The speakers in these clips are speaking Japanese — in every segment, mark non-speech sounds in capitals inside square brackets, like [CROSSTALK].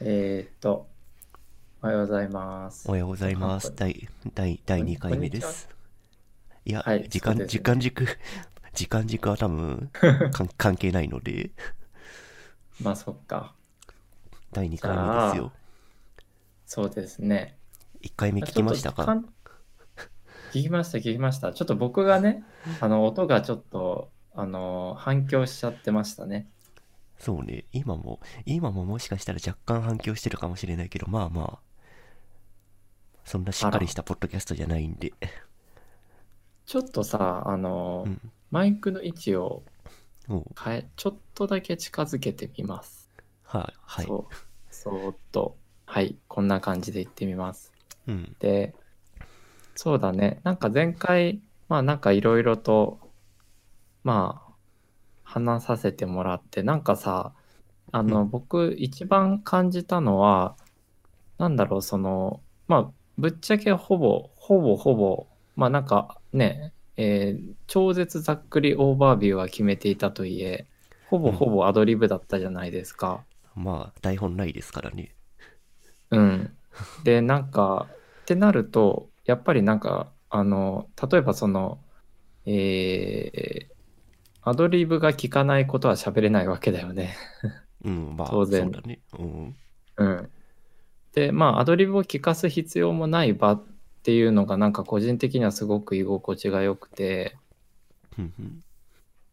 えーっと、おはようございます。おはようございます。あ第、第、第2回目です。いや、はい時間、ね時間軸、[LAUGHS] 時間軸は多分、[LAUGHS] 関係ないので、まあそっか。第2回目ですよ。そうですね。1回目聞きましたか？聞きました、聞きました。ちょっと僕がね、あの、音がちょっと、あの、反響しちゃってましたね。そうね、今も、今ももしかしたら若干反響してるかもしれないけど、まあまあ、そんなしっかりしたポッドキャストじゃないんで、ちょっとさ、あの、うん。マイクの位置を変え、ちょっとだけ近づけてみます。はい、はい。そう。そーっと。はい。こんな感じで言ってみます。うん、で、そうだね。なんか前回、まあなんかいろいろと、まあ、話させてもらって、なんかさ、あの、僕一番感じたのは、なんだろう、その、まあ、ぶっちゃけほぼ、ほぼほぼ、まあなんかね、えー超絶ざっくりオーバービューは決めていたといえ、ほぼほぼアドリブだったじゃないですか。まあ、台本ないですからね。うん。で、なんか、ってなると、やっぱりなんか、あの、例えばその、えー、アドリブが効かないことは喋れないわけだよね。うん、まあ、当然そうだね。うん。うん。で、まあ、アドリブを聞かす必要もない場っていうのが、なんか個人的にはすごく居心地が良くて、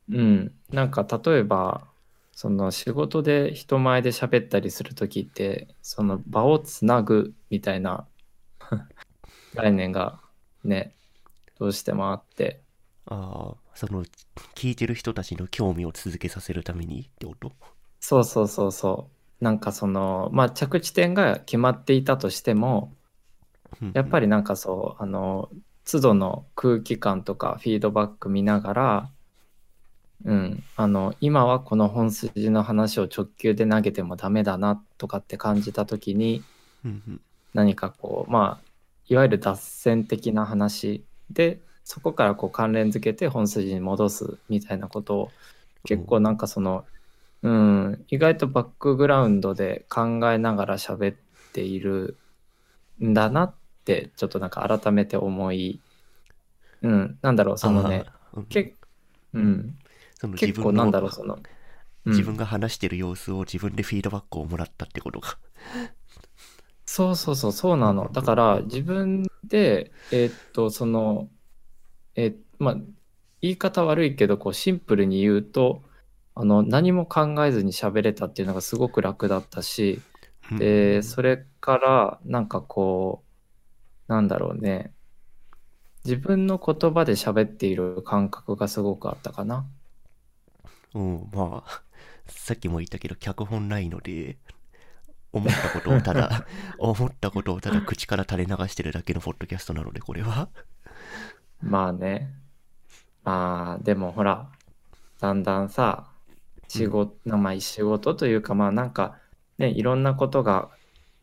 うん。なんか、例えば、その仕事で人前で喋ったりするときって、その場をつなぐみたいな [LAUGHS] 概念がね、どうしてもあって、ああ、その、聞いてる人たちの興味を続けさせるためにってこと？そうそうそうそう。なんかその、まあ着地点が決まっていたとしても、やっぱり、りなんかそう、あの、都度の空気感とかフィードバック見ながら、うん、あの、今はこの本筋の話を直球で投げてもダメだなとかって感じたときに、何かこう、まあ、いわゆる脱線的な話で、そこからこう関連づけて本筋に戻すみたいなことを、結構なんかその、うん、意外とバックグラウンドで考えながら喋っているんだなって、ちょっとなんか改めて思い、うん、なんだろう、そのね、うんけうん、その結構なんだろう、その、うん自分が話してる様子を自分でフィードバックをもらったってことか。そうそうそう、そうなの。だから自分で、えーっと、その、えーまあ、言い方悪いけど、こうシンプルに言うと、あの、何も考えずに喋れたっていうのがすごく楽だったし、うんで、それから、なんかこう、なんだろうね、自分の言葉で喋っている感覚がすごくあったかな。うん、まあ、さっきも言ったけど、脚本ないので、思ったことをただ、[LAUGHS] 思ったことをただ口から垂れ流してるだけのポッドキャストなので、これは。まあね。まあ、でもほら、だんだんさ、仕事、まあ仕事というか、まあなんか、ね、いろんなことが、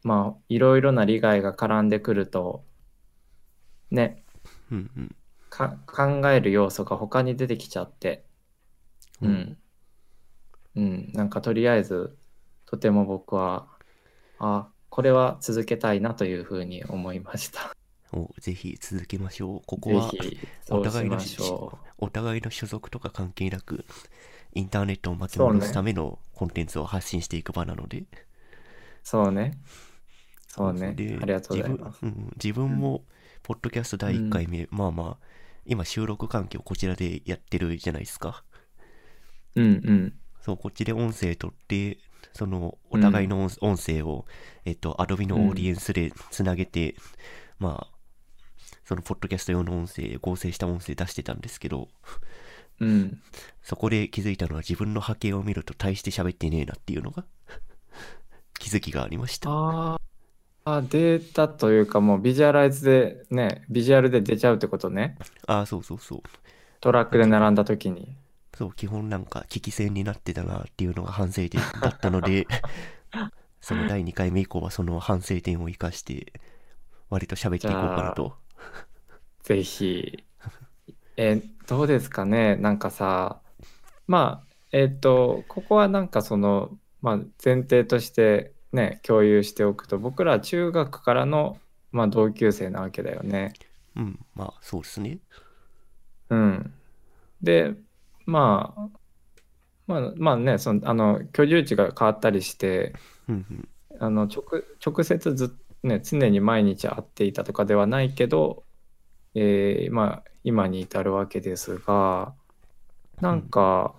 まあ、いろいろな利害が絡んでくると、ね、うんうん。か考える要素が他に出てきちゃって、ううんん。うん、なんかとりあえず、とても僕は、あ、これは続けたいなというふうに思いました。おぜひ続けましょう。ここぜは、ひ、そうしましょう。お互いの所属とか関係なく、インターネットを巻き戻すためのコンテンツを発信していく場なので、そうね。そうね。でありがとうございます。自分,、うん、自分も、ポッドキャスト第1回目、まあまあ、今収録環境こちらでやってるじゃないですか。うんうん。そう、こっちで音声取って、その、お互いの音,、音声を、えっと、Adobe のオーディエンスでつなげて、まあ、その、ポッドキャスト用の音声、合成した音声出してたんですけど、うん。そこで気づいたのは自分の波形を見ると大して喋ってねえなっていうのが、気づきがありました。ああ、データというかもうビジュアライズでね、ビジュアルで出ちゃうってことね。ああ、そうそうそう。トラックで並んだ時に。そう、基本なんか、危機戦になってたなっていうのが反省点だったので、[LAUGHS] その第2回目以降はその反省点を生かして、割と喋っていこうかなと。[LAUGHS] ぜひ。え、どうですかね？なんかさ、まあ、えっと、ここはなんかその、まあ、前提として、ね、共有しておくと、僕らは中学からの、まあ、同級生なわけだよね。うん、まあ、そうですね。うん。で、まあ、まあ、まあね、その、あの、居住地が変わったりして、うんうん。あの、直、直接ずっ、ね、常に毎日会っていたとかではないけど、えーまあ、今に至るわけですが、なんか、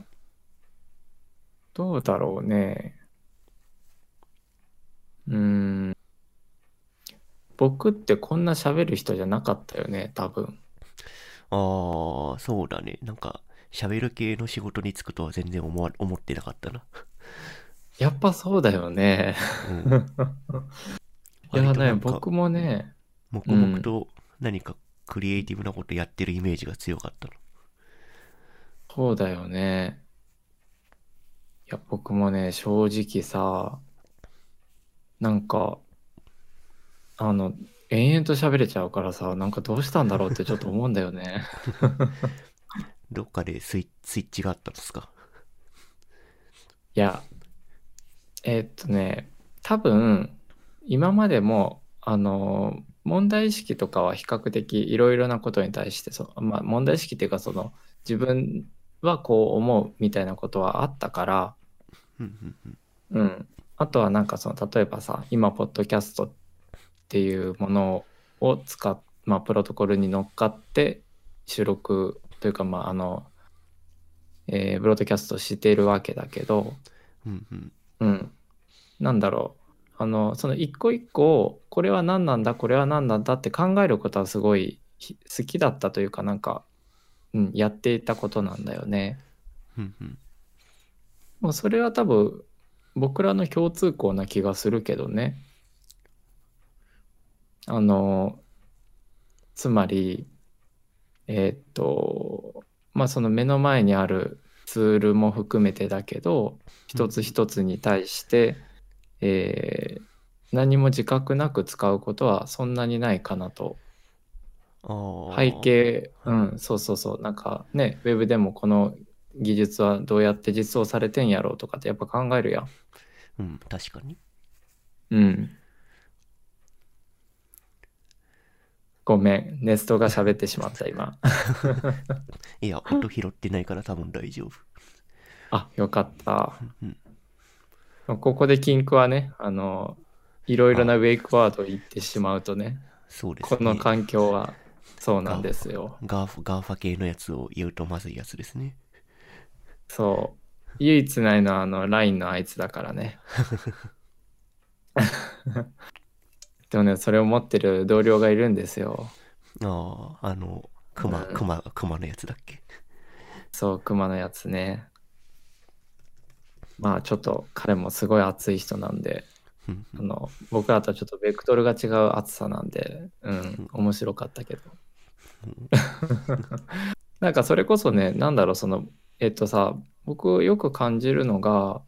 どうだろうね。うーん。僕ってこんな喋る人じゃなかったよね、多分。ああ、そうだね。なんか、喋る系の仕事に就くとは全然思わ、思ってなかったな。やっぱそうだよね。うん。[LAUGHS] いやね、僕もね、黙々と何かクリエイティブなことやってるイメージが強かったの。そうだよね。いや、僕もね、正直さ、なんか、あの、延々と喋れちゃうからさ、なんかどうしたんだろうってちょっと思うんだよね。[LAUGHS] どっかでスイスイッチがあったんですか？いや、えーっとね、多分、今までも、あの、問題意識とかは比較的いろいろなことに対して、そまあ、問題意識っていうか、その、自分はこう思うみたいなことはあったから、うん。あとはなんかその、例えばさ、今、ポッドキャストっていうものを使っ、まあ、プロトコルに乗っかって収録というか、まあ、あの、えーブロードキャストしているわけだけど、うんうん。うん。なんだろう。あの、その一個一個、これは何なんだ、これは何なんだって考えることはすごいひ好きだったというか、なんか、うん、やっていたことなんだよね。うんうん。もうそれは多分、僕らの共通項な気がするけどね。あの、つまり、えーっと、まあその目の前にあるツールも含めてだけど、一つ一つに対して、えー何も自覚なく使うことはそんなにないかなと。背。景、うん、そうそうそう。なんかね、ウェブでもこの技術はどうやって実装されてんやろうとかってやっぱ考えるやん。うん、確かに。うん。ごめん、ネストが喋ってしまった今。[LAUGHS] いや、音拾ってないから多分大丈夫。あ、よかった。うんここでキンクはね、あの、いろいろなウェイクワードを言ってしまうとね、そうですね。この環境はそうなんですよ。ガーフ、 GAFA 系のやつを言うとまずいやつですね。そう。唯一ないのはあの LINE のあいつだからね。[LAUGHS] でもね、それを持ってる同僚がいるんですよ。ああ、あの、クマ、うんクマ、クマのやつだっけ？そう、熊のやつね。まあちょっと彼もすごい熱い人なんで、うんあの僕らとはちょっとベクトルが違う熱さなんで、うん、面白かったけど。[LAUGHS] なんかそれこそね、なんだろう、その、えっとさ、僕よく感じるのが、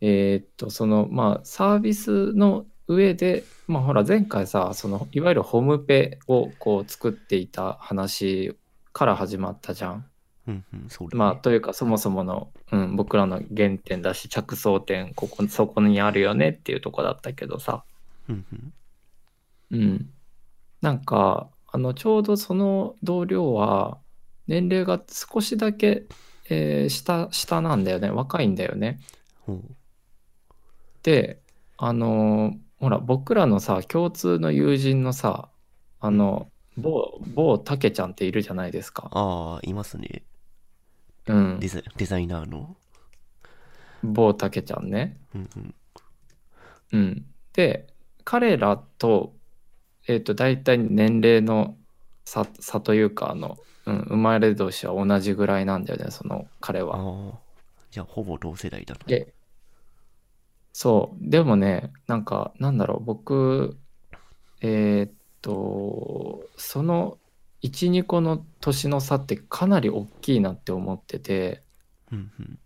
えっと、その、まあ、サービスの上で、まあ、ほら、前回さ、その、いわゆるホームペをこう作っていた話から始まったじゃん。うんうん、ね。まあ、というか、そもそもの、うん、僕らの原点だし、着想点、ここ、そこにあるよねっていうとこだったけどさ、うんうん。うん。なんか、あの、ちょうどその同僚は、年齢が少しだけ、えー下、下なんだよね。若いんだよね。ほう。で、あのーほら、僕らのさ、共通の友人のさ、あの、某、某たけちゃんっているじゃないですか。ああ、いますね。うんデ。ザデザイナーの？某たけちゃんね。うんうん。うん。で、彼らと、えっと、大体年齢の差、差というか、あの、うん、生まれ年は同じぐらいなんだよね、その彼は。ああ。じゃあ、ほぼ同世代だな。で、そう、でもね、なんか、なんだろう、僕、えーっと、その1、2個の年の差ってかなり大きいなって思ってて、うんうん。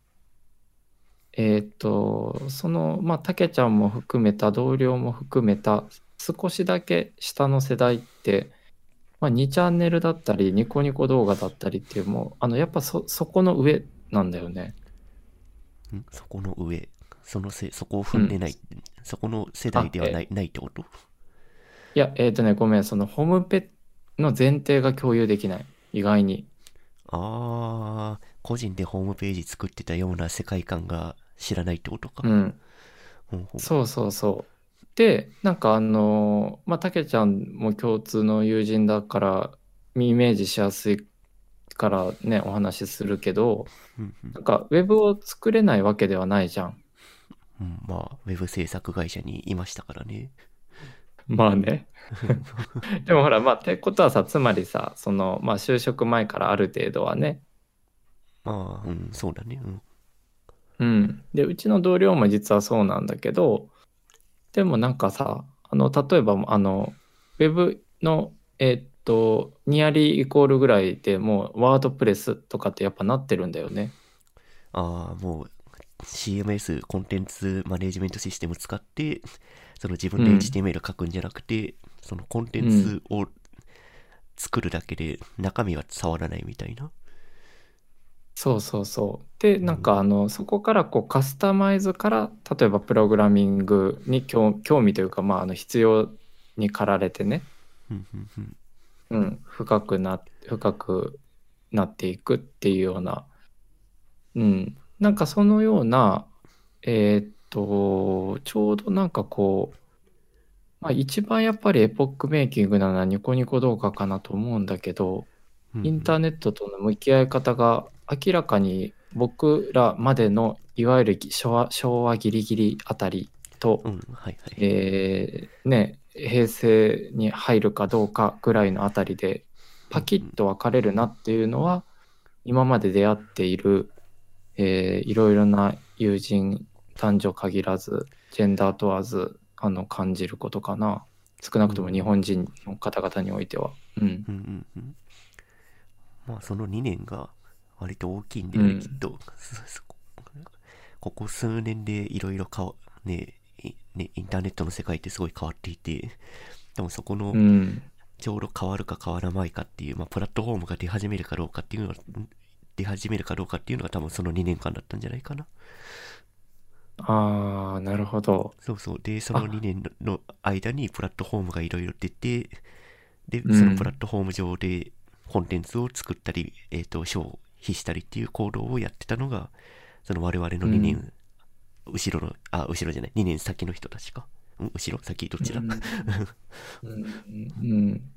えーっと、その、まあ、たけちゃんも含めた、同僚も含めた、少しだけ下の世代って、まあ、2チャンネルだったり、ニコニコ動画だったりっていう、もう、あの、やっぱそ、そこの上なんだよね。んそこの上。そのせ、そこを踏んでない。そこの世代ではないないってこと？いや、えっ、とね、ごめん、そのホームペの前提が共有できない。意外に。ああ、個人でホームページ作ってたような世界観が知らないってことか。うん。ほうほうそうそうそう。で、なんかあのまあ、たけちゃんも共通の友人だから、イメージしやすいからね、お話しするけど、うんうんなんかウェブを作れないわけではないじゃん。うん、まあ、ウェブ制作会社にいましたからね。まあね。[LAUGHS] でもほら、まあ、ってことはさ、つまりさ、その、まあ、就職前からある程度はね、まあ、うん、そうだね。うん。うん。で、うちの同僚も実はそうなんだけど、でもなんかさ、あの、例えば、あの、ウェブの、えーっと、ニアリーイコールぐらいでもう、ワードプレスとかってやっぱなってるんだよね。ああ、もう、CMS、コンテンツマネジメントシステム使って、その自分でうん。HTML 書くんじゃなくて、そのコンテンツを作るだけで中身は触らないみたいな。そうそうそう。で、なんかあの、そこからこうカスタマイズから、例えばプログラミングに興興味というか、まあ、あの必要に駆られてね、うん、深くな、深くなっていくっていうような、うん、なんかそのような、えーっと、ちょうどなんかこう、まあ一番やっぱりエポックメイキングなのはニコニコ動画かなと思うんだけど、うんうんインターネットとの向き合い方が明らかに僕らまでのいわゆる昭和昭和ギリギリあたりと、うん、はいはい。えーね、平成に入るかどうかぐらいのあたりでパキッと分かれるなっていうのは今まで出会っている、えーいろいろな友人男女限らずジェンダー問わずあの感じることかな少なくとも日本人の方々においては。うんうんうんうん。まあ、その2年が割と大きいんでね、うんきっと。こ [LAUGHS] ここ数年でいろいろ変わ、ねいね、インターネットの世界ってすごい変わっていて、[LAUGHS] でもそこのうんちょうど変わるか変わらないかっていう、まあ、プラットフォームが出始めるかどうかっていうのは、ん出始めるかどうかっていうのが多分その2年間だったんじゃないかな。ああなるほど。そうそう。で、その2年の間にプラットフォームがいろいろ出て、で、うん。そのプラットフォーム上でコンテンツを作ったり、えっ、と、消費したりっていう行動をやってたのが、その我々の2年、後ろの、あ、後ろじゃない、2年先の人たちか。うん後ろ先どっちだ、うん。うん。うん。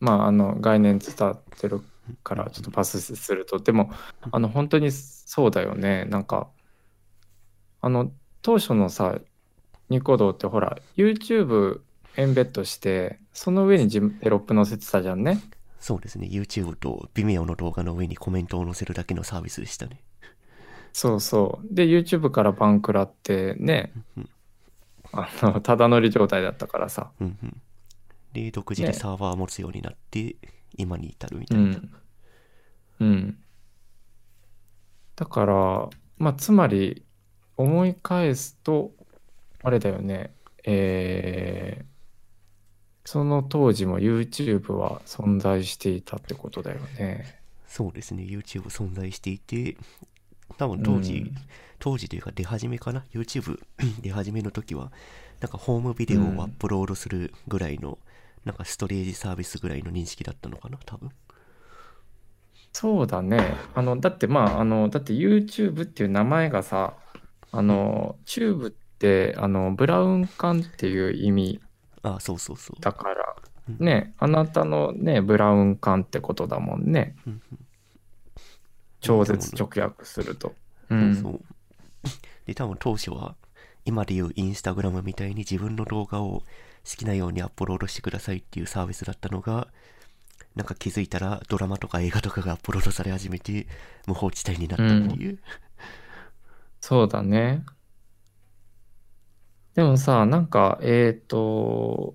まああの概念伝わってるからちょっとパスすると。でもあの本当にそうだよね。なんかあの当初のさニコ動ってほら YouTube エンベッドしてその上にテロップ載せてたじゃんねそうですね。YouTube と Vimeo の動画の上にコメントを載せるだけのサービスでしたね。そうそうで YouTube からバン食らってねうんあのただ乗り状態だったからさうんうん。で、独自でねサーバー持つようになって、今に至るみたいうな。ん。うん。だから、まあ、つまり、思い返すと、あれだよね、えーその当時も YouTube は存在していたってことだよね。そうですね、YouTube 存在していて、多分当時、うん当時というか出始めかな ?YouTube 出始めの時は、なんかホームビデオをアップロードするぐらいの、なんかストレージサービスぐらいの認識だったのかな？多分。そうだね。あの、だってまあ、あの、だって YouTube っていう名前がさ、あの、チューブって、あの、ブラウン管っていう意味あそうそうそう。だから、うんね、あなたのね、ブラウン管ってことだもんね。うんうん超絶直訳すると。うそうんそう。[LAUGHS] で、多分当初は、今でいうインスタグラムみたいに自分の動画を好きなようにアップロードしてくださいっていうサービスだったのが、なんか気づいたらドラマとか映画とかがアップロードされ始めて、無法地帯になったっていう。そうだね。でもさ、なんか、えっと、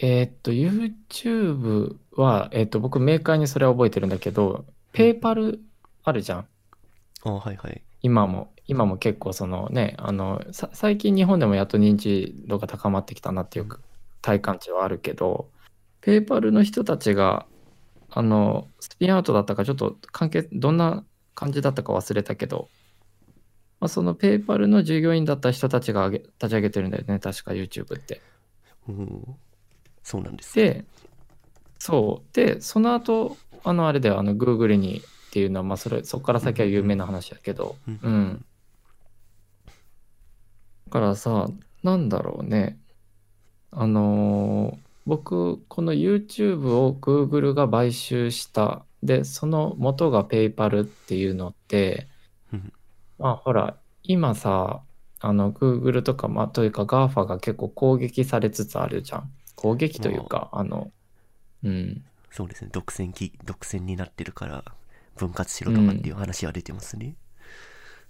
えっと、YouTube は、えっと、僕、明快にそれは覚えてるんだけど、ペーパルあるじゃん。あはいはい。今も、今も結構そのね、あの、さ最近日本でもやっと認知度が高まってきたなっていう体感値はあるけど、ペーパルの人たちが、あの、スピンアウトだったか、ちょっと関係、どんな感じだったか忘れたけど、まあ、そのペイパルの従業員だった人たちが立ち上げてるんだよね、確か YouTube って。うんそうなんです。で、そう。で、その後、あの、あれだよ、あの、Google にっていうのは、まあ、それ、そこから先は有名な話だけど、うんうん。だからさ、なんだろうね。あのー僕、この YouTube を Google が買収した。で、その元が PayPal っていうのって、うんまあ、ほら、今さ、あの、Google とか、まあ、というか GAFA が結構攻撃されつつあるじゃん。攻撃というか、あの、うん。そうですね。独占き、独占になってるから、分割しろとかっていう話は出てますね。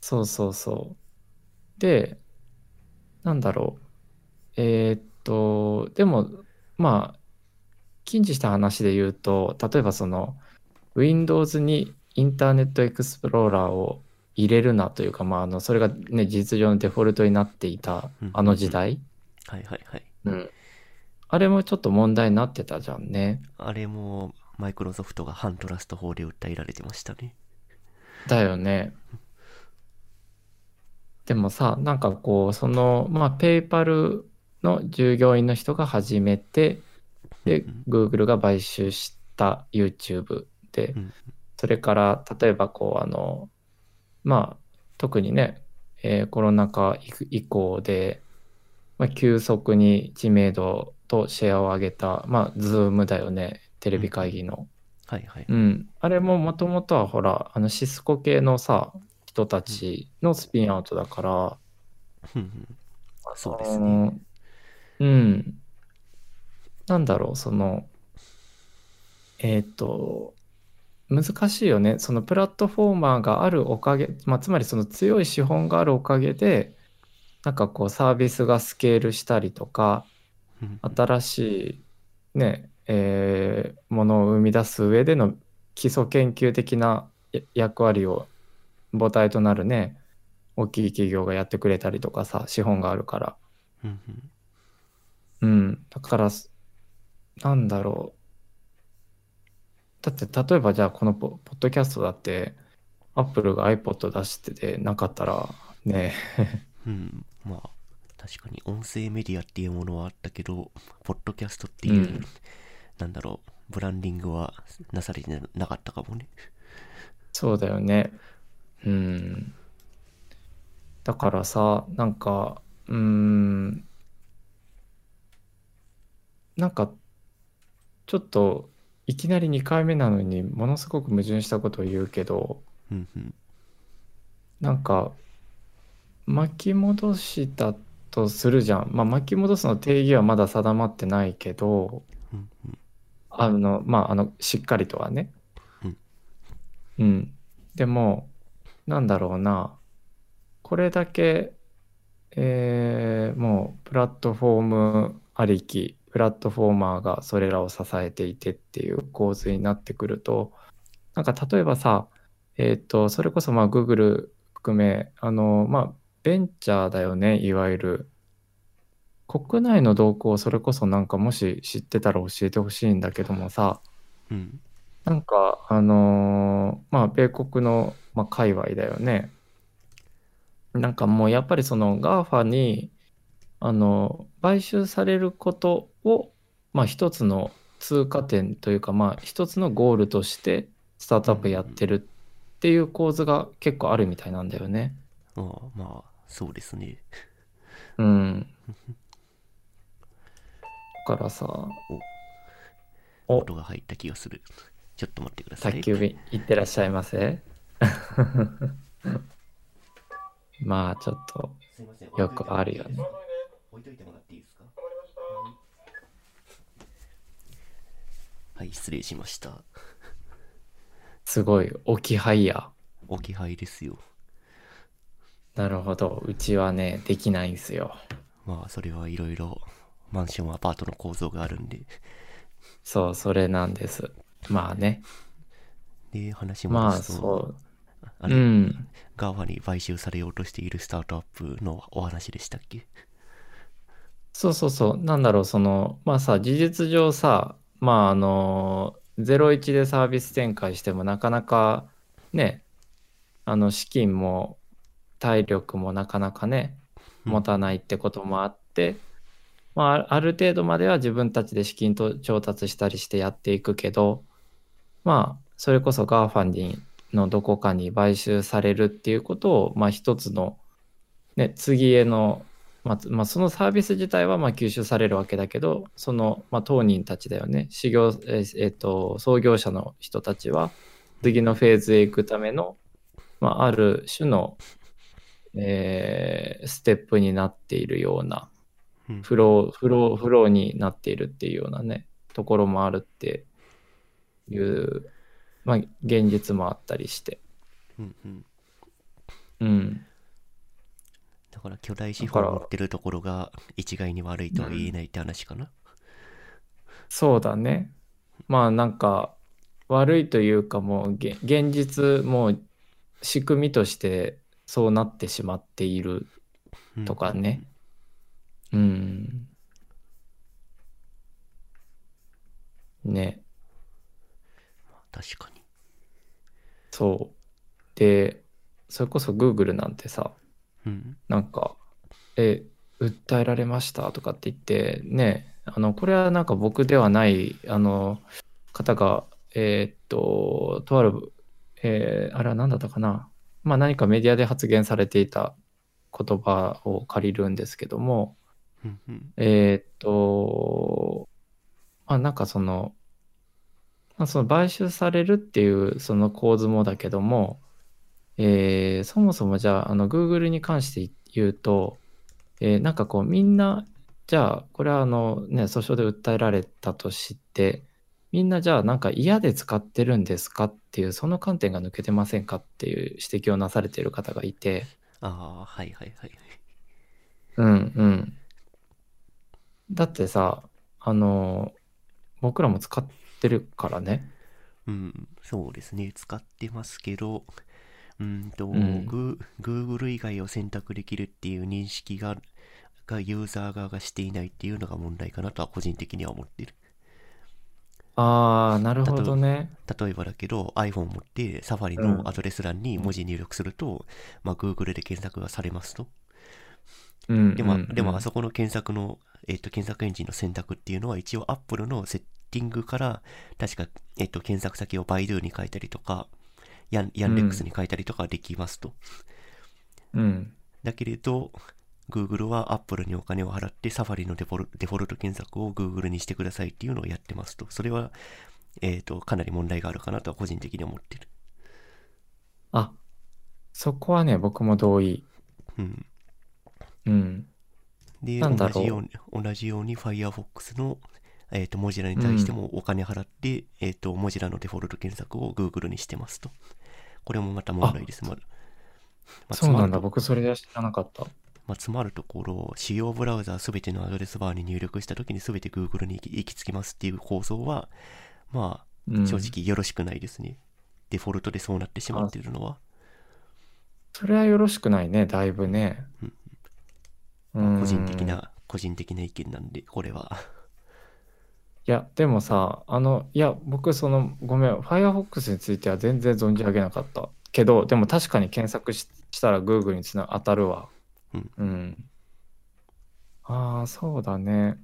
そうそうそう。で、なんだろう。えーっと、でも、まあ、近似した話で言うと、例えばその、Windows にインターネットエクスプローラーを入れるなというか、まあ、あの、それがね、事実上のデフォルトになっていたうんあの時代。はいはいはい。うん。あれもちょっと問題になってたじゃんね。あれも、マイクロソフトが反トラスト法で訴えられてましたね。だよね。でもさ、なんかこう、その、まあ、ペイパルの従業員の人が始めて、でうん、Google が買収した YouTube でう、んそれから、例えばこう、あの、まあ、特にね、えーコロナ禍以以降で、まあ、急速に知名度とシェアを上げた、まあ、Zoom だよね、テレビ会議の。はいはい。うん、あれももともとはほら、あのシスコ系のさ、人たちのスピンアウトだから、うんうんそうですあね。のうん。なんだろう、その、えっと、難しいよね。そのプラットフォーマーがあるおかげ、まあ、つまりその強い資本があるおかげで、なんかこうサービスがスケールしたりとか、うん新しいね、えーものを生み出す上での基礎研究的なや役割を母体となるね、大きい企業がやってくれたりとかさ、資本があるから。うん。だから、すなんだろう。だって、例えばじゃあこのポポッドキャストだって、アップルが iPod 出しててなかったら、ね、[LAUGHS] うん、まあ、確かに音声メディアっていうものはあったけど、ポッドキャストっていう、うんなんだろう、ブランディングはなされてなかったかもね。そうだよね。うん。だからさ、なんか、うーん、なんか、ちょっと、いきなり2回目なのにものすごく矛盾したことを言うけど、うんうん。なんか、巻き戻したとするじゃん。まあ、巻き戻すの定義はまだ定まってないけど、うんうんあの、まあ、あの、しっかりとはね。うん。うん。でも、なんだろうな。これだけ、えーもう、プラットフォームありき、プラットフォーマーがそれらを支えていてっていう構図になってくると、なんか例えばさ、えっと、それこそまあ、Google 含め、あの、まあ、ベンチャーだよね、いわゆる。国内の動向をそれこそなんかもし知ってたら教えてほしいんだけどもさ、うん。なんかあのーまあ米国の、まあ、界隈だよね。なんかもうやっぱりその GAFA にあの買収されることを、まあ、一つの通過点というかまあ一つのゴールとしてスタートアップやってるっていう構図が結構あるみたいなんだよね。ああまあ、そうですね。うん。[LAUGHS] だからさ、お音が入った気がする。ちょっと待ってください。宅急便行ってらっしゃいませ？[LAUGHS] まあちょっとよくあるよね。置いといてもらっていいですかはい、失礼しました。すごい置き配や。置き配ですよ。なるほど。うちはね、できないんすよ。まあ、それはいろいろマンション、アパートの構造があるんで。そう、それなんです。まあね。で、話まあそう。あれ、うん。 GAFA に買収されようとしているスタートアップのお話でしたっけそうそうそう。なんだろう、その、まあさ、事実上さ、まああの、01でサービス展開してもなかなかね、あの資金も体力もなかなかね、うん。持たないってこともあって、まあ、ある程度までは自分たちで資金と調達したりしてやっていくけど、まあ、それこそ GAFA にのどこかに買収されるっていうことを、まあ、一つの、ね、次への、まあつまあ、そのサービス自体はまあ吸収されるわけだけど、その、まあ、当人たちだよね、修行、えーえーと、創業者の人たちは、次のフェーズへ行くための、まあ、ある種の、えーステップになっているような、うんフロー、フロー、フローになっているっていうようなね、ところもあるっていう、まあ、現実もあったりして。うんうんうん。だから巨大資本を持ってるところが一概に悪いとは言えないって話かな。そうだね。まあなんか悪いというかもうげ現実もう仕組みとしてそうなってしまっているうんとかね。うん。ね。確かに。そう。で、それこそ Google なんてさ、うん。なんか、え、訴えられました？とかって言って、ね、あの、これはなんか僕ではない、あの、方が、えーっと、とある、えーあれは何だったかな？まあ何かメディアで発言されていた言葉を借りるんですけども、うんうん。えーっと、まあなんかその、まあ、その買収されるっていうその構図もだけども、えーそもそもじゃあ、あの、Google に関して言うと、えーなんかこうみんな、じゃあ、これはあのね、訴訟で訴えられたとして、みんなじゃあなんか嫌で使ってるんですかっていう、その観点が抜けてませんかっていう指摘をなされている方がいて、ああ、はいはいはい。うんうん。だってさ、あの、僕らも使ってるからね。うん、そうですね。使ってますけど、うんと、んグー Google 以外を選択できるっていう認識が、がユーザー側がしていないっていうのが問題かなとは個人的には思ってる。ああ、なるほどね。例えばだけど iPhone を持ってサファリうんのアドレス欄に文字入力すると、まあ Google で検索がされますと。うんでも、うんでもあそこの検索の、えっと、検索エンジンの選択っていうのは一応 Apple のセッティングから確か、えっと、検索先を Baidu に変えたりとか、ヤンヤンレックスに変えたりとかできますと。うん。だけれど、Google は Apple にお金を払ってサファリのデフォルデフォルト検索を Google にしてくださいっていうのをやってますと。それは、えっと、かなり問題があるかなとは個人的に思ってる。あ、そこはね、僕も同意。うん。うん。で、同じように、同じように Firefox の、えっ、と、モジュラに対してもお金払って、えっ、と、モジュラのデフォルト検索を Google にしてますと。これもまた問題です。まあそうなんだ。僕それは知らなかった。まあ、つまるところ、主要ブラウザすべてのアドレスバーに入力したときにすべて Google に行き着きますっていう構造は、まあ、うん正直よろしくないですね。デフォルトでそうなってしまっているのは。それはよろしくないね、だいぶね。うん個人的。な、個人的な意見なんで、これは。いや、でもさ、あの、いや、僕、その、ごめん、Firefox については全然存じ上げなかった。けど、でも確かに検索ししたら Google につな当たるわ。うんうん。ああ、そうだね。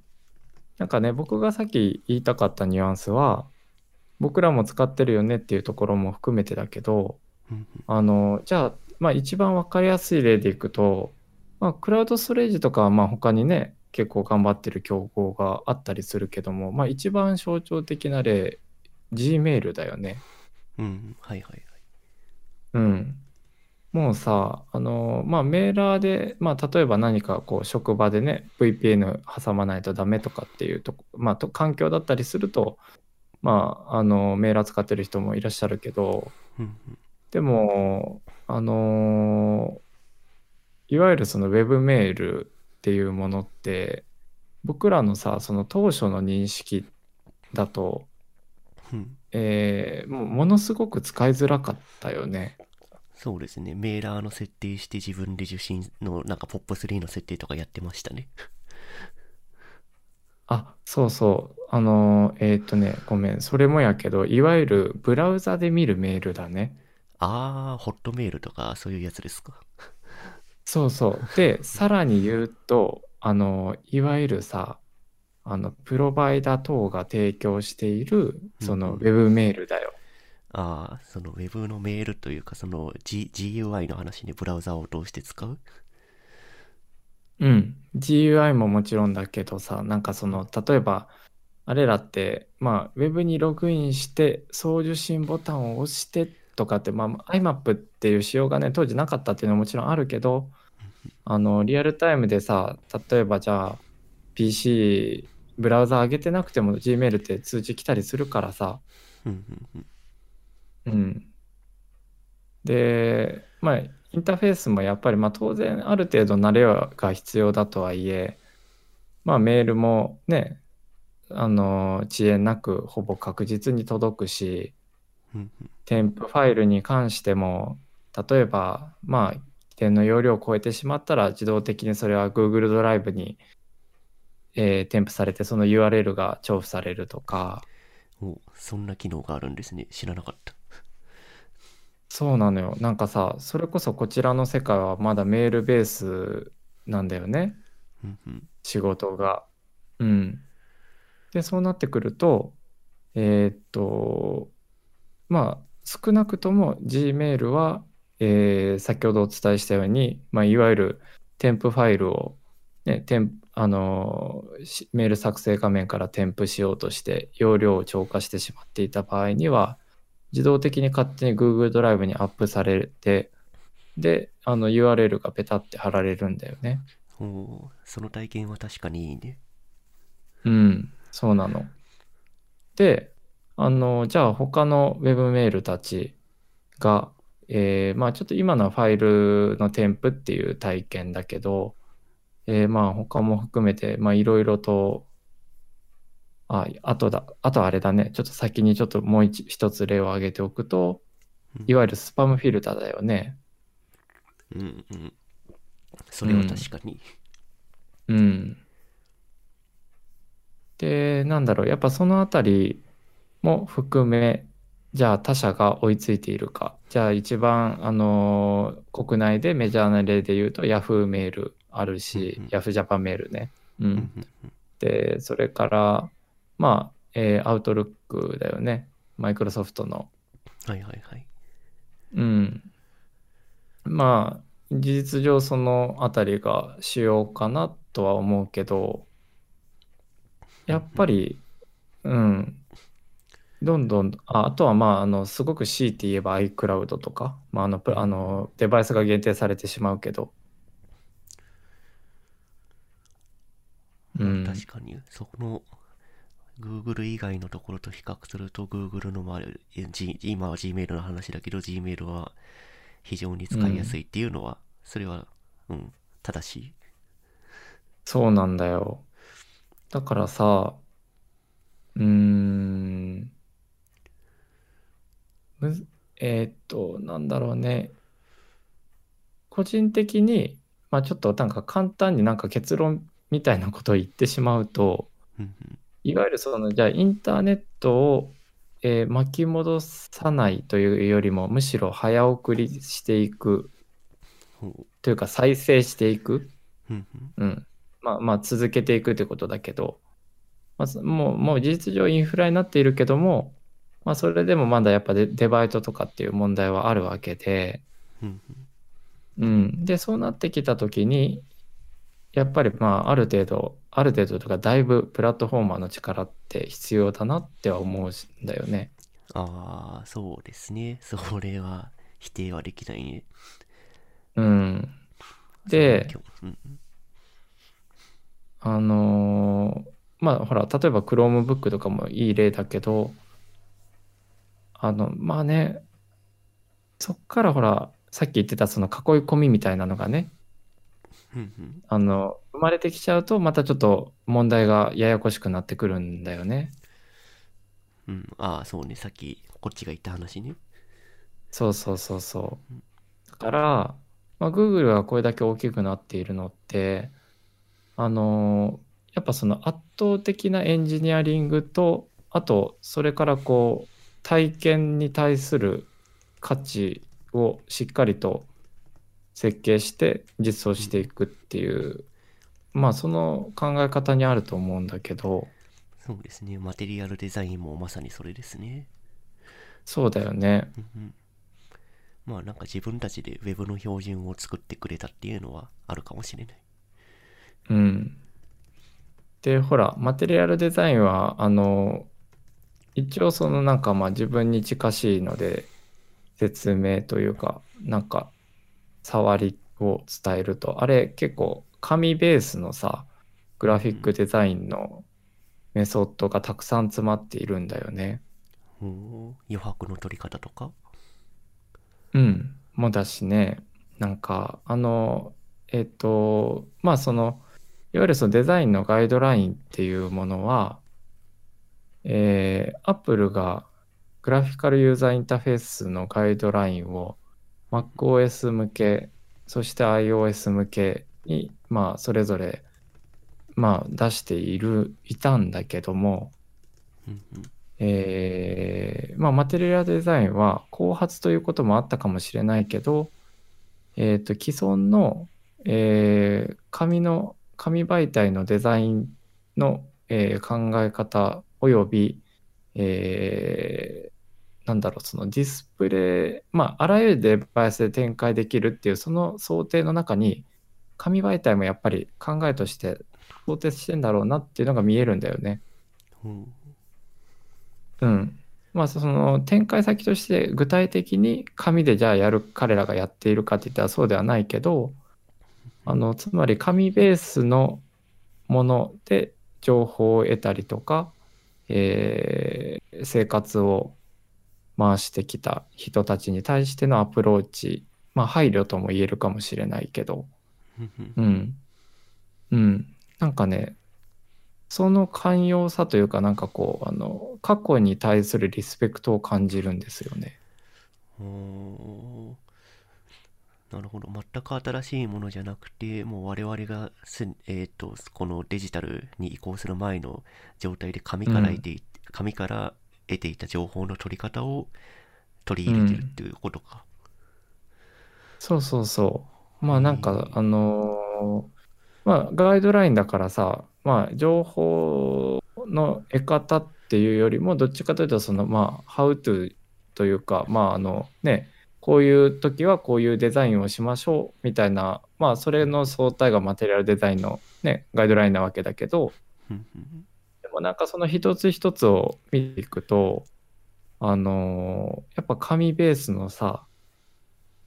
なんかね、僕がさっき言いたかったニュアンスは、僕らも使ってるよねっていうところも含めてだけど、うんあの、じゃあ、まあ一番わかりやすい例でいくと、まあクラウドストレージとかはまあ他にね、結構頑張ってる競合があったりするけども、まあ一番象徴的な例、Gmail だよね。うん、うん、はいはいはい。うん。もうさ、あの、まあメーラーで、まあ例えば何かこう職場でね、VPN 挟まないとダメとかっていうとこ、まあと環境だったりすると、まああのメーラー使ってる人もいらっしゃるけど、でも、あのいわゆるそのウェブメールっていうものって、僕らのさ、その当初の認識だと、うんえーもうものすごく使いづらかったよね。そうですね。メーラーの設定して自分で受信のなんかポップ3の設定とかやってましたね。[LAUGHS] あ、そうそう。あのーえーっとね、ごめん。それもやけど、いわゆるブラウザで見るメールだね。あー、ホットメールとかそういうやつですか？そうそう。で、さらに言うと、あの、いわゆるさ、あの、プロバイダ等が提供している、その、ウうんェブメールだよ。ああ、そのウェブのメールというか、その、G、GUI の話にブラウザを通して使う？うん。GUI ももちろんだけどさ、なんかその、例えば、あれらって、まあ、ウェブにログインして、送受信ボタンを押してとかって、まあ、IMAP っていう仕様がね、当時なかったっていうのはもちろんあるけど、あの、リアルタイムでさ、例えばじゃあ、PC、ブラウザ上げてなくても Gmail って通知来たりするからさ、うん。で、まあ、インターフェースもやっぱり、まあ、当然ある程度慣れが必要だとはいえ、まあ、メールもね、あの、遅延なくほぼ確実に届くし、添付ファイルに関しても、例えば、まあ、規定の容量を超えてしまったら、自動的にそれは Google ドライブに、えー添付されて、その URL が重複されるとか、おそんな機能があるんですね。知らなかった。そうなのよ。なんかさ、それこそこちらの世界はまだメールベースなんだよね。うんうん。仕事が。うん。で、そうなってくると、えーっと、まあ、少なくとも Gmail は、えー先ほどお伝えしたように、まあ、いわゆる添付ファイルを、ね、添あのメール作成画面から添付しようとして容量を超過してしまっていた場合には自動的に勝手に Google ドライブにアップされてであの URL がペタって貼られるんだよね。おその体験は確かにいいね。うん、そうなの。で、あの、じゃあ他のウェブメールたちが、えーまあちょっと今のはファイルの添付っていう体験だけど、えーまあ他も含めて、まあいろいろと、あ、あとだ、あとあれだね、ちょっと先にちょっともう一一つ例を挙げておくと、いわゆるスパムフィルターだよね。うんうん。それは確かに。うん。で、なんだろう、やっぱそのあたりも含め、じゃあ他社が追いついているか。じゃあ一番、あのー国内でメジャーな例で言うと Yahoo メールあるし Yahoo ジャパンメールね。うんで、それから、まあ、えー、Outlook だよね。マイクロソフトの。はいはいはい。うん。まあ、事実上そのあたりが主要かなとは思うけど、やっぱり、うん、どんどん、あ、あとはまあ、あの、すごく強いて言えば iCloud とか、まあ、あの、プあの、デバイスが限定されてしまうけど、うん。確かに、その Google 以外のところと比較すると Google の周り、え G、今は Gmail の話だけど Gmail は非常に使いやすいっていうのは、それは、うん、正しい。そうなんだよ。だからさ、うーん、むず、えーっと、なんだろうね。個人的に、まあちょっとなんか簡単になんか結論みたいなことを言ってしまうと、いわゆるその、じゃあインターネットを、えー巻き戻さないというよりも、むしろ早送りしていくほうというか再生していく。うんうんうん。まあまあ続けていくってことだけど、まあ、そもう、もう事実上インフラになっているけども、まあそれでもまだやっぱデデバイトとかっていう問題はあるわけで、うんうん。で、そうなってきたときに、やっぱりまあある程度、ある程度とかだいぶプラットフォーマーの力って必要だなっては思うんだよね。ああ、そうですね。それは否定はできないね。うん。で、うんあのーまあほら、例えば Chromebook とかもいい例だけど、あの、まあね、そっからほら、さっき言ってたその囲い込みみたいなのがね、あの、生まれてきちゃうと、またちょっと問題がややこしくなってくるんだよね。うん、ああ、そうね。さっきこっちが言った話ね。そうそうそうそう。だから、まあ、Google がこれだけ大きくなっているのって、あのーやっぱその圧倒的なエンジニアリングと、あと、それからこう、体験に対する価値をしっかりと設計して実装していくっていう、まあその考え方にあると思うんだけどそうですね。マテリアルデザインもまさにそれですね。そうだよねうんうん。まあなんか自分たちで Web の標準を作ってくれたっていうのはあるかもしれない。うんでほらマテリアルデザインはあの一応そのなんかまあ自分に近しいので説明というかなんか触りを伝えると。あれ結構紙ベースのさグラフィックデザインのメソッドがたくさん詰まっているんだよね。おー余白の取り方とか？うん、もだしね、なんか、あの、えっと、まあその、いわゆるそのデザインのガイドラインっていうものは、えー、Apple がグラフィカルユーザーインターフェースのガイドラインを MacOS 向け、そして iOS 向けに、まあそれぞれ、まあ出している、いたんだけども、うんうん。えーまあ、マテリアルデザインは後発ということもあったかもしれないけど、えー、と既存の、えー紙の紙媒体のデザインの、えー考え方および、えーなんだろうそのディスプレイまああらゆるデバイスで展開できるっていうその想定の中に紙媒体もやっぱり考えとして想定してんだろうなっていうのが見えるんだよね。うんうん。まあ、その展開先として具体的に紙でじゃあやる彼らがやっているかって言ったらそうではないけど、あの、つまり紙ベースのもので情報を得たりとか、えー生活を回してきた人たちに対してのアプローチ、まあ配慮とも言えるかもしれないけど、うんうんうん。うん。なんかね、その寛容さというか、なんかこう、あの、過去に対するリスペクトを感じるんですよね。なるほど。全く新しいものじゃなくて、もう我々がす、えっと、このデジタルに移行する前の状態で紙から得てい、紙から得ていた情報の取り方を取り入れてるっていうことか。そうそうそう。まあなんか、あのーまあガイドラインだからさ、まあ情報の得方っていうよりも、どっちかというと、そのまあ、how to というか、まああのね、こういう時はこういうデザインをしましょうみたいな、まあそれの総体がマテリアルデザインのね、ガイドラインなわけだけど、でもなんかその一つ一つを見ていくと、あのーやっぱ紙ベースのさ、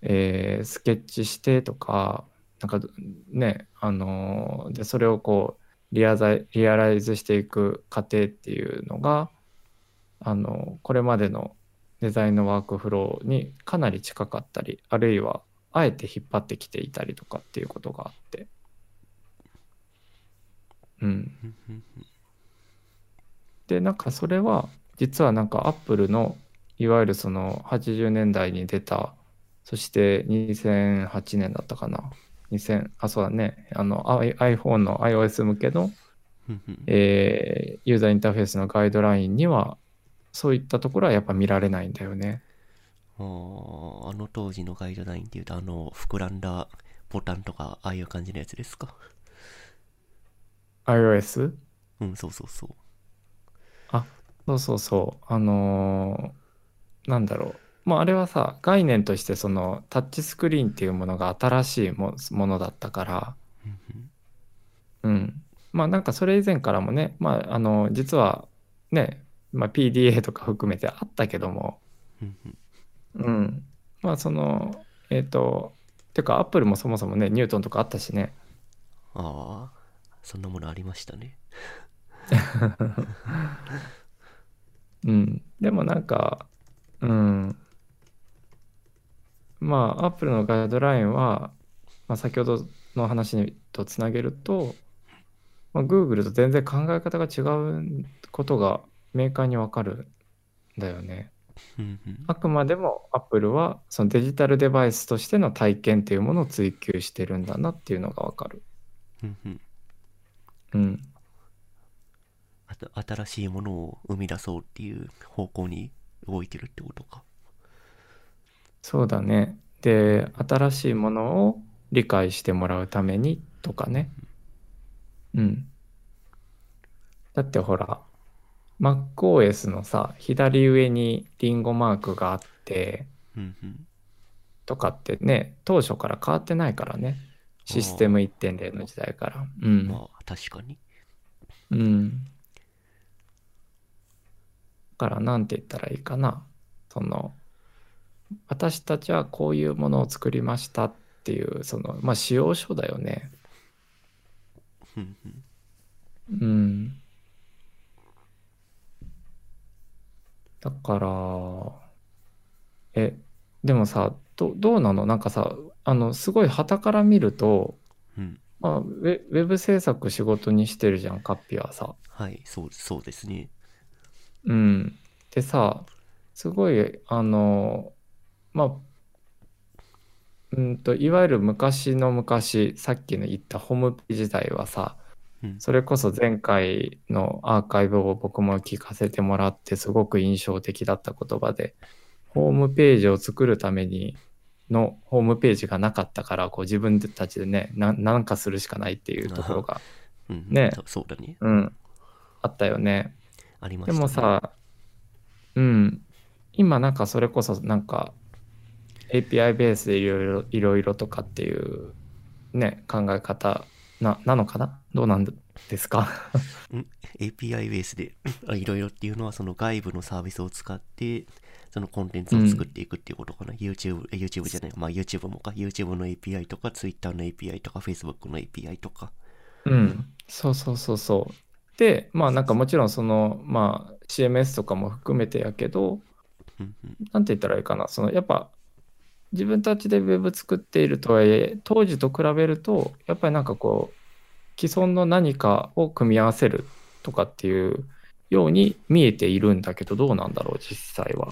えースケッチしてとか、なんかね、あのーで、それをこうリアザイ、リアライズしていく過程っていうのが、あのこれまでのデザインのワークフローにかなり近かったり、あるいはあえて引っ張ってきていたりとかっていうことがあって。うん。でなんかそれは実はなんかアップルのいわゆるその80年代に出たそして2008年だったかな2000あそうだねあの iPhone の iOS 向けの、えーユーザーインターフェースのガイドラインにはそういったところはやっぱ見られないんだよね。あの当時のガイドラインっていうと、あの、膨らんだボタンとか、ああいう感じのやつですか？iOS? うん、そうそうそう。あそうそうそうあのーなんだろうまああれはさ概念としてそのタッチスクリーンっていうものが新しいもものだったからうん。まあなんかそれ以前からもね、まああの、実はね、まあ PDA とか含めてあったけども、うん。まあその、えっ、と、てかアップルもそもそもね、ニュートンとかあったしね。ああ、そんなものありましたね。うん。でもなんか、うん。まあアップルのガイドラインは、まあ先ほどの話とつなげると、まあ、Google と全然考え方が違うことが明快にわかるんだよね。あくまでも Apple はそのデジタルデバイスとしての体験っていうものを追求してるんだなっていうのがわかる。うんうんうん。あと新しいものを生み出そうっていう方向に動いてるってことか。そうだね。で、新しいものを理解してもらうためにとかね。うん。だってほら、MacOS のさ、左上にリンゴマークがあって。とかってね、当初から変わってないからね。システム1.0の時代から。うん。まあ、確かに。うん。だから、なんて言ったらいいかな。その、私たちはこういうものを作りましたっていう、その、まあ、使用書だよね。うんうん。うん。だから、え、でもさ、ど、どうなの？なんかさ、あの、すごい傍から見ると、うん。まあ、ウェ、ウェブ制作仕事にしてるじゃん、カッピはさ。はい、そう、そうですね。うん。でさ、すごい、あの、まあ、うんと、いわゆる昔の昔、さっきの言ったホームページ時代はさ、うん。それこそ前回のアーカイブを僕も聞かせてもらってすごく印象的だった言葉で、ホームページを作るためにのホームページがなかったから、こう自分たちでね、ななんかするしかないっていうところが、[LAUGHS] うんうん、ねそそうだね。うん、あったよね。でありました、ね。もさ、うん、今なんかそれこそなんか API ベースでいろいろいろいろとかっていうね、考え方な、なのかな？どうなんですか？[LAUGHS] API ベースであいろいろっていうのはその外部のサービスを使ってそのコンテンツを作っていくっていうことかな、YouTube, YouTube じゃないまあ YouTube もか。YouTube の API とか Twitter の API とか Facebook の API とか。うん、そうそうそうそう。で、まあなんかもちろんその、まあ CMS とかも含めてやけど、うんうん。なんて言ったらいいかな、そのやっぱ自分たちで Web 作っているとはいえ、当時と比べると、やっぱりなんかこう、既存の何かを組み合わせるとかっていうように見えているんだけど、どうなんだろう、実際は。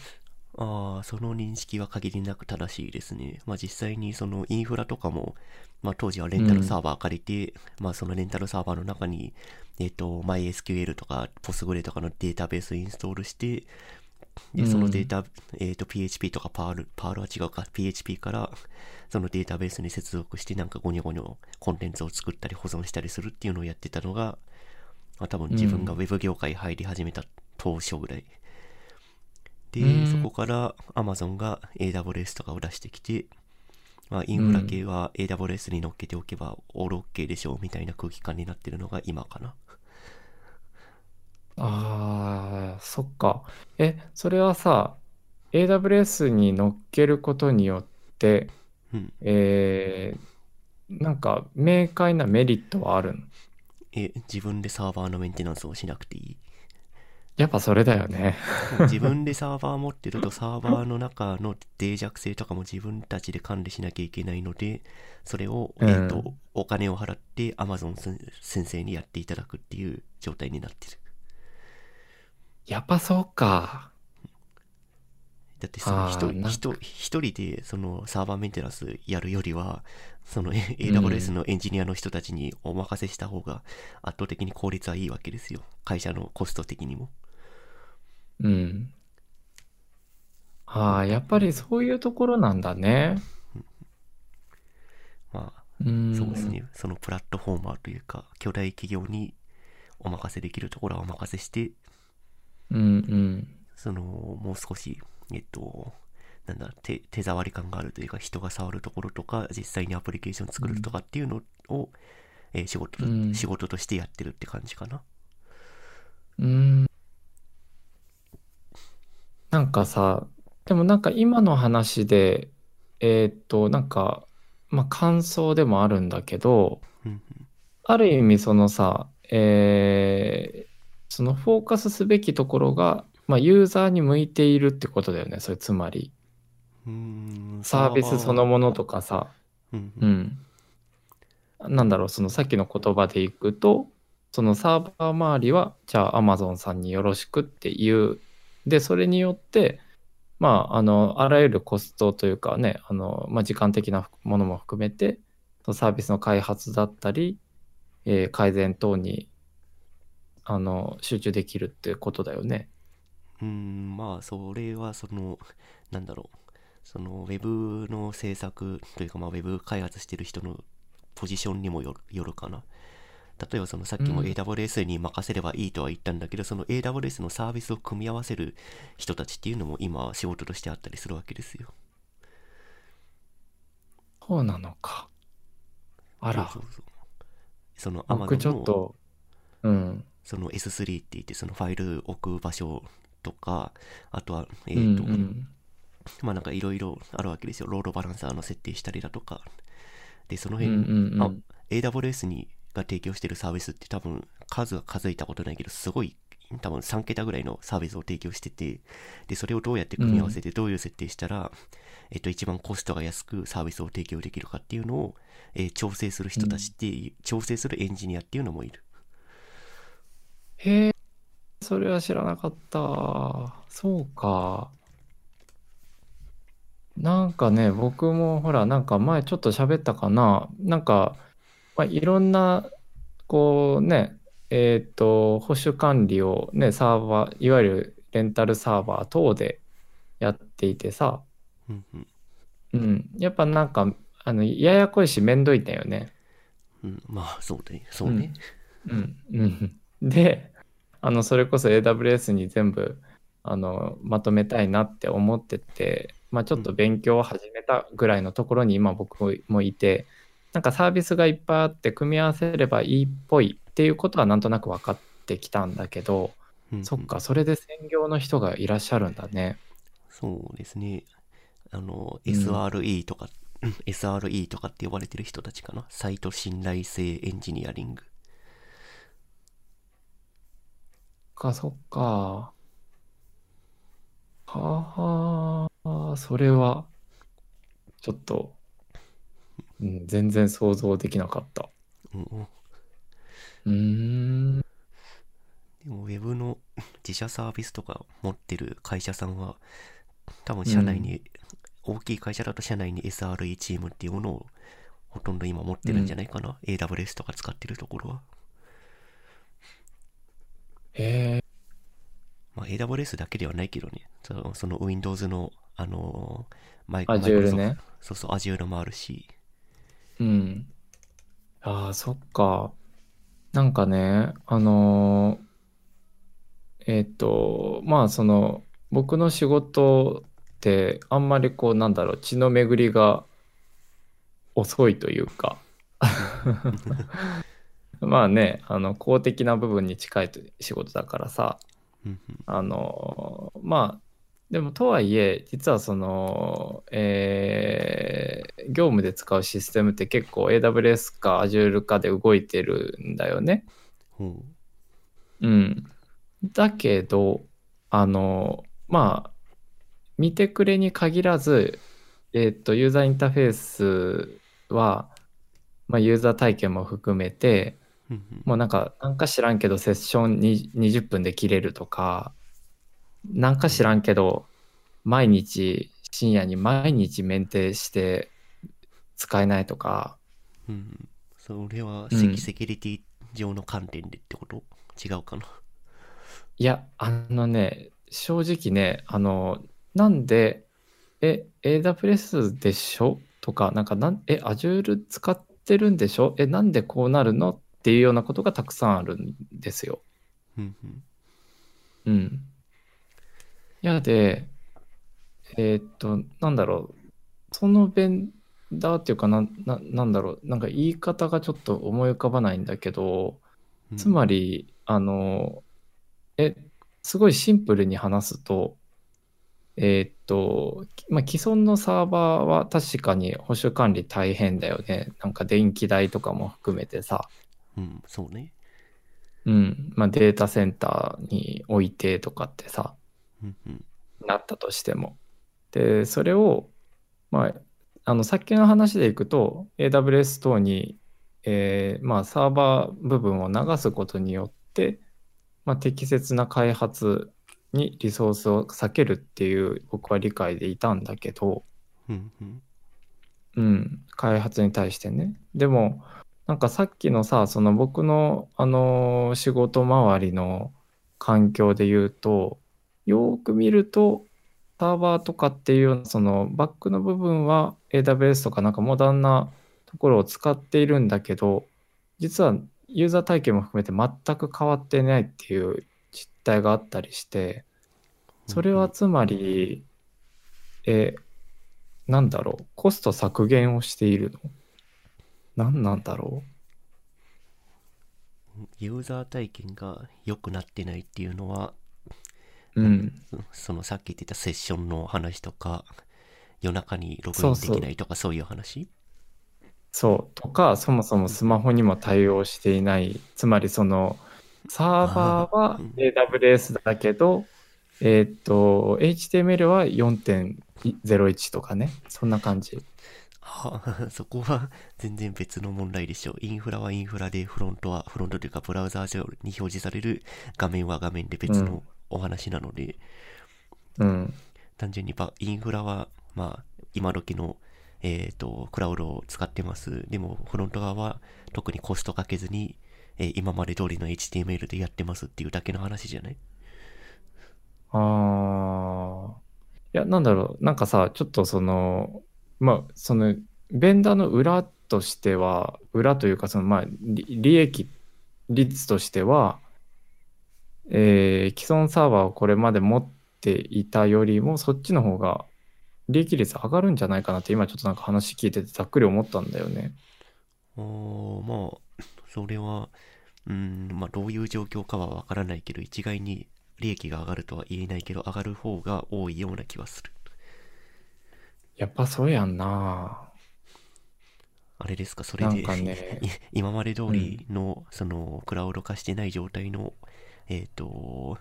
ああその認識は限りなく正しいですねまあ実際にそのインフラとかもまあ当時はレンタルサーバー借りて、まあそのレンタルサーバーの中にえっ、と MySQL とか Postgre とかのデータベースインストールしてで、そのデータ、えっ、と、PHP とか Perl、Perl は違うか、PHP から、そのデータベースに接続して、なんかゴニョゴニョコンテンツを作ったり保存したりするっていうのをやってたのが、まあ多分自分が Web 業界入り始めた当初ぐらい。で、うん。そこから Amazon が AWS とかを出してきて、まあ、インフラ系は AWS に乗っけておけばオール OK でしょうみたいな空気感になってるのが今かな。ああ、そっか。え、それはさ、AWS に乗っけることによって、うん。えー、なんか明快なメリットはあるの？え、自分でサーバーのメンテナンスをしなくていい？やっぱそれだよね。自分でサーバー持ってるとサーバーの中の脆弱性とかも自分たちで管理しなきゃいけないので、それを、うんえっ、と、お金を払って Amazon 先生にやっていただくっていう状態になってる。やっぱそうか。だってその一あーなんか人一人一人でそのサーバーメンテナンスやるよりは、その AWS のエンジニアの人たちにお任せした方が圧倒的に効率はいいわけですよ。会社のコスト的にも。うん。ああ、やっぱりそういうところなんだね。まあ、うん。そうですね。そのプラットフォーマーというか、巨大企業にお任せできるところはお任せして、うんうん。その、もう少し、えっと、なんだ、手、手触り感があるというか、人が触るところとか、実際にアプリケーション作るとかっていうのを、えー仕事と、うん仕事としてやってるって感じかな。うん。なんかさ、でもなんか今の話で、えーっと、なんか、まあ感想でもあるんだけど、うんある意味そのさ、えーそのフォーカスすべきところが、まあユーザーに向いているってことだよね、それつまり。うん。サービスそのものとかさ、うんう。ん。なんだろう、そのさっきの言葉でいくと、そのサーバー周りは、じゃあ Amazon さんによろしくっていう。で、それによって、まあ、あの、あらゆるコストというかね、あの、まあ、時間的なものも含めて、そのサービスの開発だったり、えー改善等に、あの、集中できるってことだよね。うーん、まあ、それは、その、なんだろう。そのウェブの制作というか、まあ、ウェブ開発してる人のポジションにもよるかな。例えばそのさっきもうん AWS に任せればいいとは言ったんだけど、その AWS のサービスを組み合わせる人たちっていうのも今仕事としてあったりするわけですよ。そうなのか。あら、そうそうそうその僕 Amazon ちょっのと、うん。その S3 って言ってそのファイル置く場所とか、あとは、えっ、うんと、うんまあなんかいろいろあるわけですよ。ロードバランサーの設定したりだとか。で、そのうん辺、うんうんあ AWS にが提供してるサービスって多分数は数えたことないけど、すごい多分3桁ぐらいのサービスを提供してて、で、それをどうやって組み合わせてどういう設定したら、えっと、一番コストが安くサービスを提供できるかっていうのを、えー調整する人たちっていう、調整するエンジニアっていうのもいる。へえ、それは知らなかった。そうか。なんかね、僕もほら、なんか前ちょっと喋ったかな。なんか、まあ、いろんな、こうね、えっと、保守管理をね、サーバー、いわゆるレンタルサーバー等でやっていてさ、うんうん。うん、やっぱなんか、あの、ややこいしめんどいんだよね。うん、まあ、そうね。そうね。うん、うん。[LAUGHS] で、あの、それこそ AWS に全部、あの、まとめたいなって思ってて、まあちょっと勉強を始めたぐらいのところに今僕もいて、なんかサービスがいっぱいあって組み合わせればいいっぽいっていうことはなんとなく分かってきたんだけど、うんうんそっか、それで専業の人がいらっしゃるんだね。そうですね。あの、うん SRE とか、うん SRE とかって呼ばれてる人たちかな？サイト信頼性エンジニアリング。か、そっか。はあ、それは、ちょっと、うん、全然想像できなかった。うんうん。うーん。でも、ウェブの [LAUGHS] 自社サービスとか持ってる会社さんは、多分社内に、大きい会社だと社内に SRE チームっていうものをほとんど今持ってるんじゃないかな。AWS とか使ってるところは。へえ、まあ、AWS だけではないけどね。そのその Windows の、あのーマイ Azure ね。そうそう、Azure もあるし。うん。ああ、そっか。なんかね、あのーえっと、まあ、その、僕の仕事って、あんまりこう、なんだろう、血の巡りが遅いというか、[LAUGHS] まあね、あの、公的な部分に近いと仕事だからさ、あのまあでもとはいえ実はその、えー業務で使うシステムって結構 AWS か Azure かで動いてるんだよね。ほうん。だけどあのまあ見てくれに限らず、えっとユーザーインターフェースは、まあ、ユーザー体験も含めてもうなんか、なんか知らんけど、セッションに20分で切れるとか、なんか知らんけど、毎日、深夜に毎日メンテして使えないとか、うんうん。それはうん。セキセキュリティ上の観点でってこと？違うかな？いや、あのね、正直ね、あの、なんで、え、AWS でしょ？とか、なんかなん、え、Azure 使ってるんでしょ？え、なんでこうなるの？っていうようなことがたくさんあるんですよ。うんやで、えーっと、なんだろう、そのベンダーっていうかな、な、なんだろう、なんか言い方がちょっと思い浮かばないんだけど、うんつまり、あの、え、すごいシンプルに話すと、えーっと、まあ、既存のサーバーは確かに保守管理大変だよね。なんか電気代とかも含めてさ。うん、そうね。うん。まあ、データセンターに置いてとかってさ。うんうん。なったとしても。で、それを、まあ、あの、さっきの話でいくと、AWS 等に、えーまあ、サーバー部分を流すことによって、まあ、適切な開発にリソースを避けるっていう僕は理解でいたんだけど、うんうん。うん、開発に対してね。でも、なんかさっきのさ、その僕の、あのー仕事周りの環境で言うと、よーく見ると、サーバーとかっていうような、そのバックの部分は AWS とかなんかモダンなところを使っているんだけど、実はユーザー体験も含めて全く変わってないっていう実態があったりして、それはつまり、え、なんだろう、コスト削減をしているの？何なんだろユーザー体験が良くなってないっていうのは、ううん。そのさっき言ってたセッションの話とか、夜中にログインできないとかそういう話？そう。とか、そもそもスマホにも対応していない。つまり、その、サーバーは AWS だけど、えーっと、HTML は4.01とかね。そんな感じ。あ [LAUGHS] そこは全然別の問題でしょう。インフラはインフラで、フロントはフロントというか、ブラウザー上に表示される画面は画面で別のお話なので、うん。単純にばインフラは、まあ、今時の、えっ、と、クラウドを使ってます。でも、フロント側は特にコストかけずに、えー今まで通りの HTML でやってますっていうだけの話じゃない？ああ。いや、なんだろう。なんかさ、ちょっとその、まあ、その、ベンダーの裏としては、裏というか、その、まあ、利益率としては、えー既存サーバーをこれまで持っていたよりも、そっちの方が利益率上がるんじゃないかなって、今ちょっとなんか話聞いててざっくり思ったんだよね。あまあ、それは、うん、まあ、どういう状況かはわからないけど、一概に利益が上がるとは言えないけど、上がる方が多いような気はする。やっぱそうやんな。あれですか、それで、なんかね [LAUGHS] い今まで通りの、その、クラウド化してない状態の、えっ、と、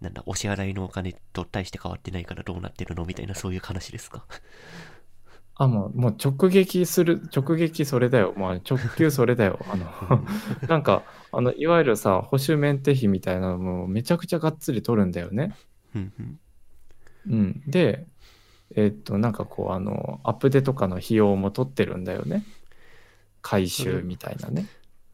なんだ、お支払いのお金と大して変わってないからどうなってるのみたいな、そういう話ですか？あ、もう、もう直撃する、直撃それだよ。もう直球それだよ。[LAUGHS] あの、なんか、あの、いわゆるさ、保守メンテ費みたいなのもめちゃくちゃがっつり取るんだよね。うん。で、えっと、なんかこう、あの、アップデとかの費用も取ってるんだよね。回収みたいなね。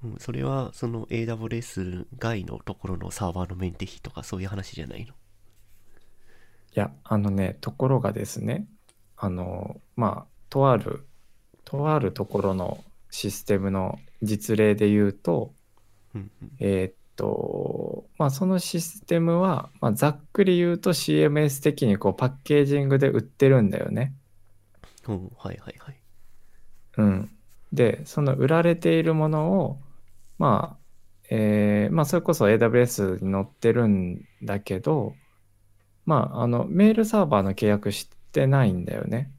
うん、それは、その AWS 外のところのサーバーのメンテ費とかそういう話じゃないの？いや、あのね、ところがですね、あの、まあ、とある、とあるところのシステムの実例で言うと、うんうんえーっと、まあ、そのシステムは、まあ、ざっくり言うと CMS 的にこうパッケージングで売ってるんだよね。うん、はいはいはい。うん。で、その売られているものを、まあ、えーまあ、それこそ AWS に載ってるんだけど、まあ、あの、メールサーバーの契約してないんだよね。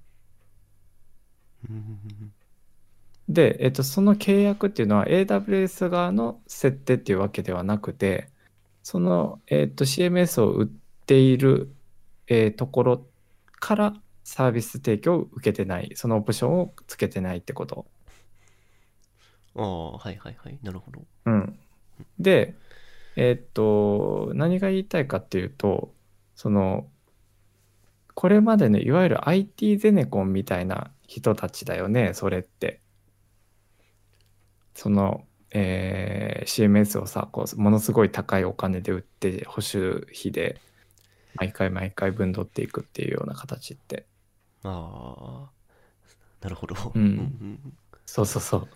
で、えっと、その契約っていうのは AWS 側の設定っていうわけではなくて、その、えっと、CMS を売っている、えーところからサービス提供を受けてない、そのオプションをつけてないってこと。ああ、はいはいはい。なるほど。うん。で、えっと、何が言いたいかっていうと、その、これまでのいわゆる IT ゼネコンみたいな人たちだよね、それって。その、えー CMS をさ、こう、ものすごい高いお金で売って、保守費で、毎回毎回分取っていくっていうような形って。ああ、なるほど。うんうんそうそうそう。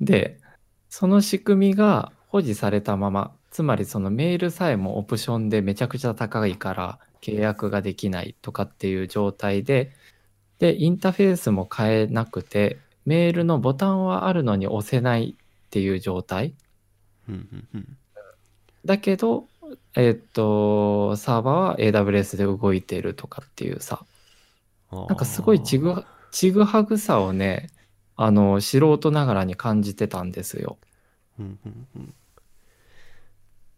で、その仕組みが保持されたまま、つまりそのメールさえもオプションでめちゃくちゃ高いから契約ができないとかっていう状態で、で、インターフェースも変えなくて、メールのボタンはあるのに押せないっていう状態。だけど、えっと、サーバーは AWS で動いてるとかっていうさ、なんかすごいちぐは、ちぐはぐさをね、あの、素人ながらに感じてたんですよ。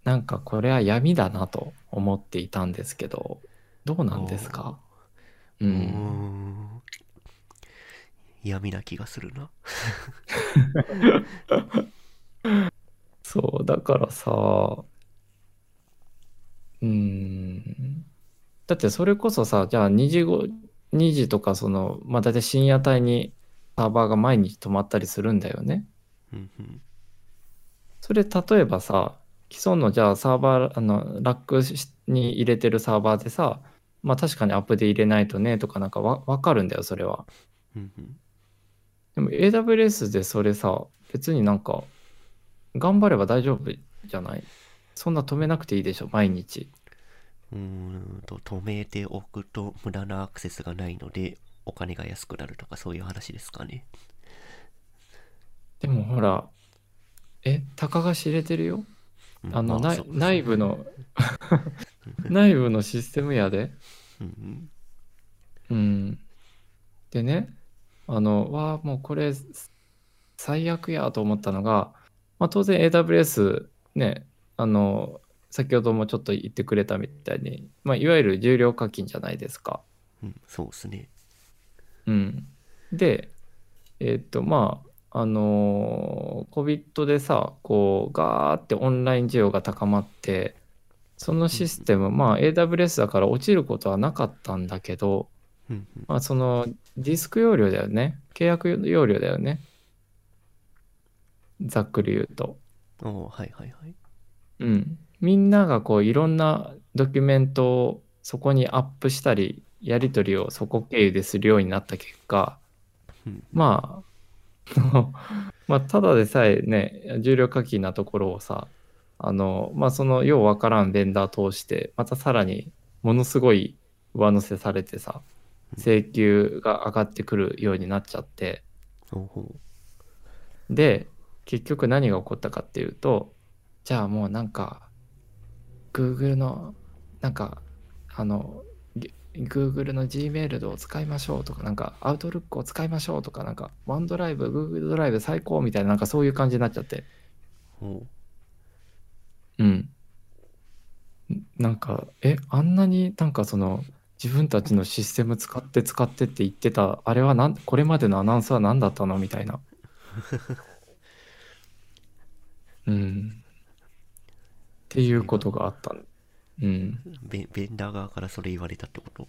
なんかこれは闇だなと思っていたんですけど、どうなんですか？う。うんん闇な気がするな。そう、だからさ、うん。だってそれこそさ、じゃあ2時後、2時とかその、まあ大体深夜帯にサーバーが毎日止まったりするんだよね。うんうんそれ例えばさ、既存のじゃあサーバー、あの、ラックに入れてるサーバーでさ、まあ確かにアップで入れないとねとかなんかわわかるんだよ、それは。うんうん。でも AWS でそれさ、別になんか、頑張れば大丈夫じゃない？そんな止めなくていいでしょ、毎日。うーんと、止めておくと無駄なアクセスがないので、お金が安くなるとかそういう話ですかね。でもほら、え、たかが知れてるよ？うんあの、内まそう内部の [LAUGHS] 内部のシステムやで。うんうん。でね、あの、わあ、もうこれ、最悪やと思ったのが、まあ、当然 AWS ね、あの、先ほどもちょっと言ってくれたみたいに、まあ、いわゆる重量課金じゃないですか。うん、うん、そうですね。うん。で、えーっと、まあ、あのー COVID でさ、こう、ガーってオンライン需要が高まって、そのシステム、まあ、AWS だから落ちることはなかったんだけど、うんうんまあ、そのディスク容量だよね。契約容量だよね。ざっくり言うと。おーはいはいはい。うん。みんながこういろんなドキュメントをそこにアップしたり、やり取りをそこ経由でするようになった結果、うんまあ、[LAUGHS] まあ、ただでさえね、重量課金なところをさ、あの、まあ、そのようわからんベンダー通して、またさらにものすごい上乗せされてさ、請求が上がってくるようになっちゃって、で、結局何が起こったかっていうと、じゃあもうなんか、Google の、なんか、あの、ぎ Google の Gmail を使いましょうとか、なんか、Outlook を使いましょうとか、なんか、OneDrive、Google ドライブ最高みたいな、なんかそういう感じになっちゃって、うおう。うん。ん。なんか、え、あんなになんかその、自分たちのシステム使って使ってって言ってた、あれはなん、これまでのアナウンスは何だったのみたいな。[LAUGHS] うん。っていうことがあった。うん。ベベンダー側からそれ言われたってこと？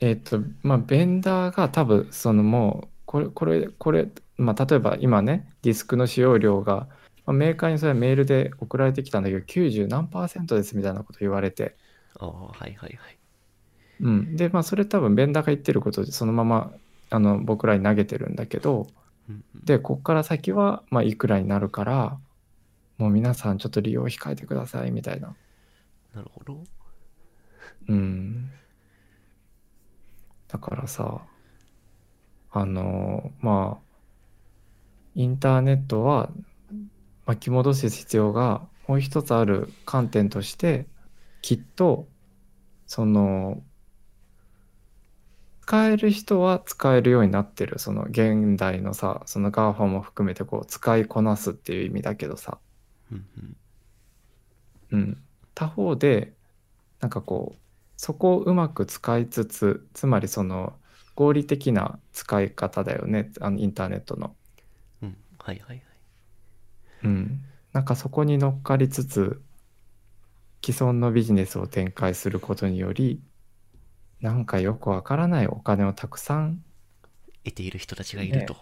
えっと、まあ、ベンダーが多分、そのもう、これ、これ、これ、まあ、例えば今ね、ディスクの使用量が、まあ、メーカーにそれはメールで送られてきたんだけど、90何パーセントですみたいなこと言われて、ああ、はいはいはい。うん。で、まあ、それ多分、ベンダーが言ってることで、そのまま、あの、僕らに投げてるんだけど、うんうんで、こっから先は、まあ、いくらになるから、もう皆さんちょっと利用控えてください、みたいな。なるほど。うん。だからさ、あの、まあ、インターネットは巻き戻す必要がもう一つある観点として、きっと、その、使える人は使えるようになってる。その現代のさ、その GAFA も含めてこう使いこなすっていう意味だけどさ、うんうんうん、他方でなんかこうそこをうまく使いつつつまりその合理的な使い方だよねあのインターネットの。うん。はいはいはい。うん、なんかそこに乗っかりつつ既存のビジネスを展開することによりなんかよくわからないお金をたくさん得ている人たちがいると。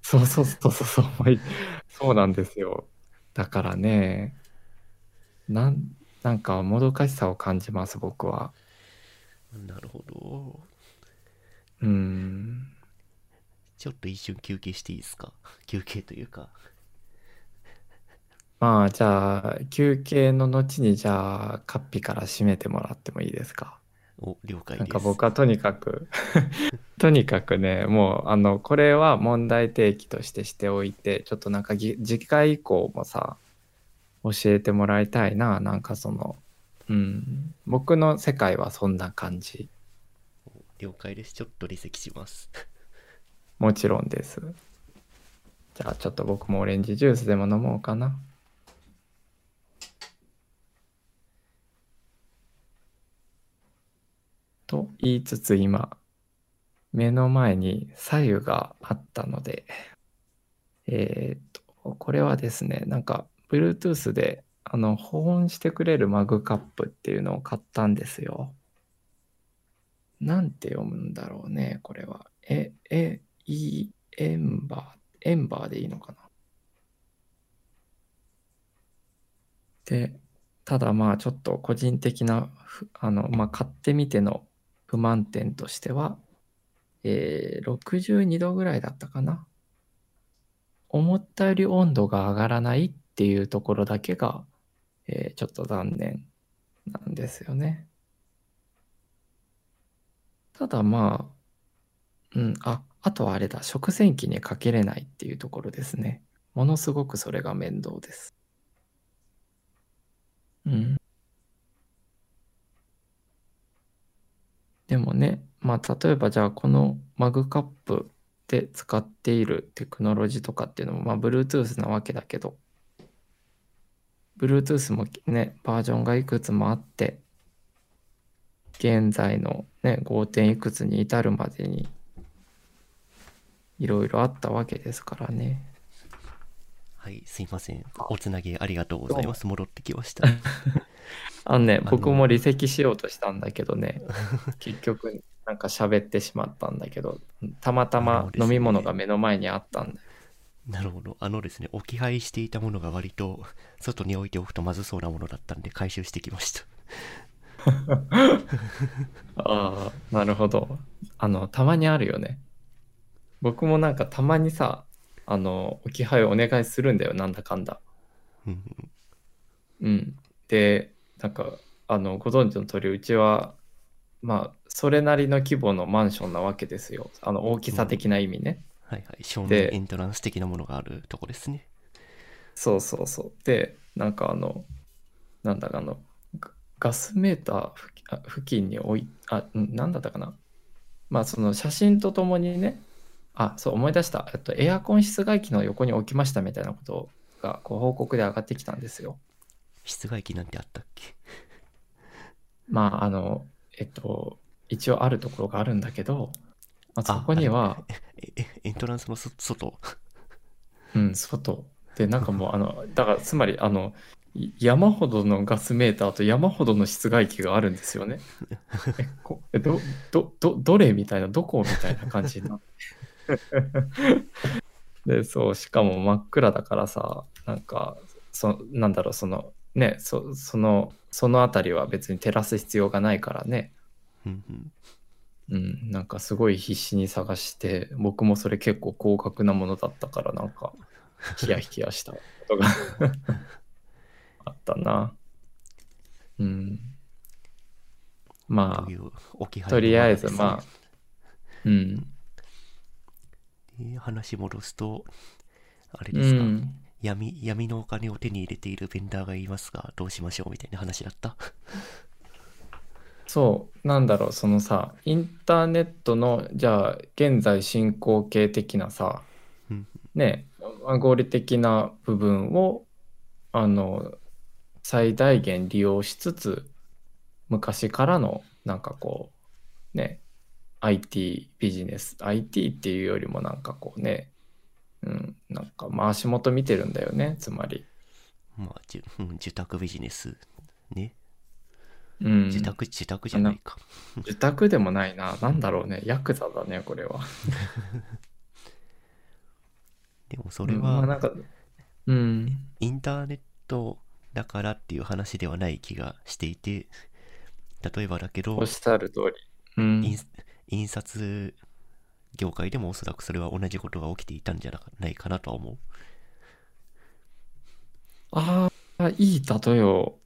そうそうそうそうそうそうなんですよだからねなんなんかもどかしさを感じます僕は。なるほど。うんちょっと一瞬休憩していいですか？休憩というか。まあ、じゃあ、休憩の後に、じゃあ、カッピから締めてもらってもいいですか？お、了解なんかです。僕はとにかく、[LAUGHS] とにかくね、もう、あの、これは問題提起としてしておいて、ちょっとなんかぎ次回以降もさ、教えてもらいたいな、なんかその、うん、僕の世界はそんな感じ。了解です。ちょっと離席します。[LAUGHS] もちろんです。じゃあ、ちょっと僕もオレンジジュースでも飲もうかな。と言いつつ今、目の前に左右があったので、えーっと、これはですね、なんか、Bluetooth で、あの、保温してくれるマグカップっていうのを買ったんですよ。なんて読むんだろうね、これは。え、え、い、エンバー、エンバーでいいのかな。で、ただまあちょっと個人的なあの、まあ、買ってみての不満点としては、えー62度ぐらいだったかな。思ったより温度が上がらないっていうところだけが、えーちょっと残念なんですよね。ただまあ、うん、あ、あとはあれだ、食洗機にかけれないっていうところですね。ものすごくそれが面倒です。うん。でもね、まあ例えばじゃあこのマグカップで使っているテクノロジーとかっていうのも、まあ Bluetooth なわけだけど、Bluetooth もね、バージョンがいくつもあって、現在のね、5点いくつに至るまでに、いろいろあったわけですからね。はい、すいません。おつなぎありがとうございます。戻ってきました。あのね、僕も離席しようとしたんだけどね、[LAUGHS] 結局なんか喋ってしまったんだけど、たまたあま飲み物が目の前にあったんだよ。なるほど。あのですね、置き配していたものが割と外に置いておくとまずそうなものだったんで回収してきました。[LAUGHS] ああ、なるほど。あの、たまにあるよね。僕もなんかたまにさ、あの、置き配お願いするんだよ、なんだかんだ。うんうん。で、なんか、あの、ご存知の通り、うちは、まあ、それなりの規模のマンションなわけですよ。あの、大きさ的な意味ね。はいはい。正面でエントランス的なものがあるとこですね。そうそうそう。で、なんかあの、なんだかあの、ガガスメーター付近に置い、あ、んなんだったかな。まあ、その写真とともにね、あ、そう、思い出した。えっと、エアコン室外機の横に置きましたみたいなことが、こう、報告で上がってきたんですよ。室外機なんてあったっけ？まあ、あの、えっと、一応あるところがあるんだけど、まあ、そこには、[LAUGHS] ええエントランスのそ外？うん、外。で、なんかもう、あの、だから、つまり、あの、い山ほどのガスメーターと山ほどの室外機があるんですよね。え、こえど、ど、ど、どれみたいな、どこみたいな感じになって。で、そう、しかも真っ暗だからさ、なんか、そ、なんだろう、その、ね、そ、その、そのあたりは別に照らす必要がないからね。うんなんかすごい必死に探して、僕もそれ結構高額なものだったから、なんか、ヒヤヒヤしたことが [LAUGHS] あったな。うん。まあ、配とりあえず、まあ、うん。話戻すと、あれうですか、ん。闇闇のお金を手に入れているベンダーがいますが、どうしましょうみたいな話だった？[LAUGHS] そう、なんだろう、そのさ、インターネットの、じゃあ、現在進行形的なさ、うんね、合理的な部分を、あの、最大限利用しつつ、昔からの、なんかこう、ね、IT ビジネス、IT っていうよりもなんかこうね、うん、なんか回し元見てるんだよね、つまり。まあ、じゅうん、受託ビジネス。ね。うん。自宅、自宅じゃないか。受託でもないな。なんだろうね。ヤクザだね、これは。[LAUGHS] でもそれうんまあは、なんか、うん。インターネットだからっていう話ではない気がしていて、例えばだけどおっ、しゃる通り。うん。印印刷業界でもおそらくそれは同じことが起きていたんじゃないかなとは思う。ああ、いい例えを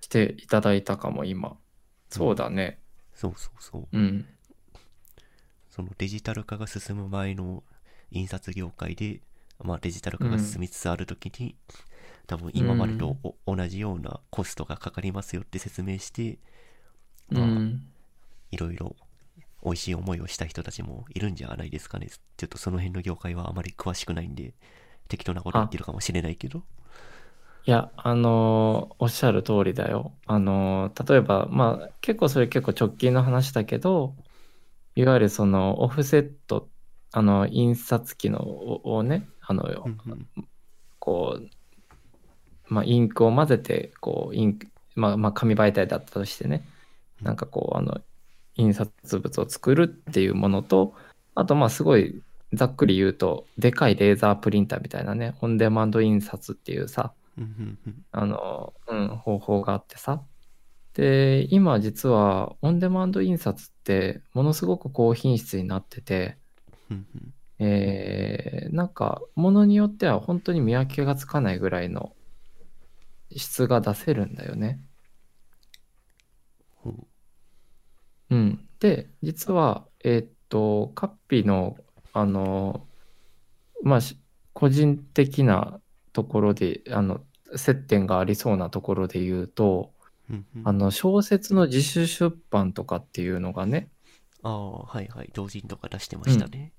していただいたかも、今。そうだね。そうそうそう。うん。そのデジタル化が進む前の印刷業界で、まあデジタル化が進みつつあるときに、多分今までとお同じようなコストがかかりますよって説明して、まあうん。いろいろ美味しい思いをした人たちもいるんじゃないですかね。ちょっとその辺の業界はあまり詳しくないんで、適当なこと言ってるかもしれないけど。いや、あのーおっしゃる通りだよ。あのー例えば、まあ、結構それ結構直近の話だけど、いわゆるそのオフセット、あの、印刷機のををね、あの、うんうんこう、まあ、インクを混ぜて、こう、インク、まあ、まあ、紙媒体だったとしてね、なんかこう、あの、印刷物を作るっていうものと、あと、まあ、すごいざっくり言うと、でかいレーザープリンターみたいなね、オンデマンド印刷っていうさ、あの、うん、方法があってさ。で、今実はオンデマンド印刷ってものすごく高品質になってて、えーなんか、ものによっては本当に見分けがつかないぐらいの質が出せるんだよね。ほううん。で、実は、えーっと、カッピの、あの、まあ、し個人的なところで、あの、接点がありそうなところで言うと、うんうんあの、小説の自主出版とかっていうのがね、ああ、はいはい。同人とか出してましたね。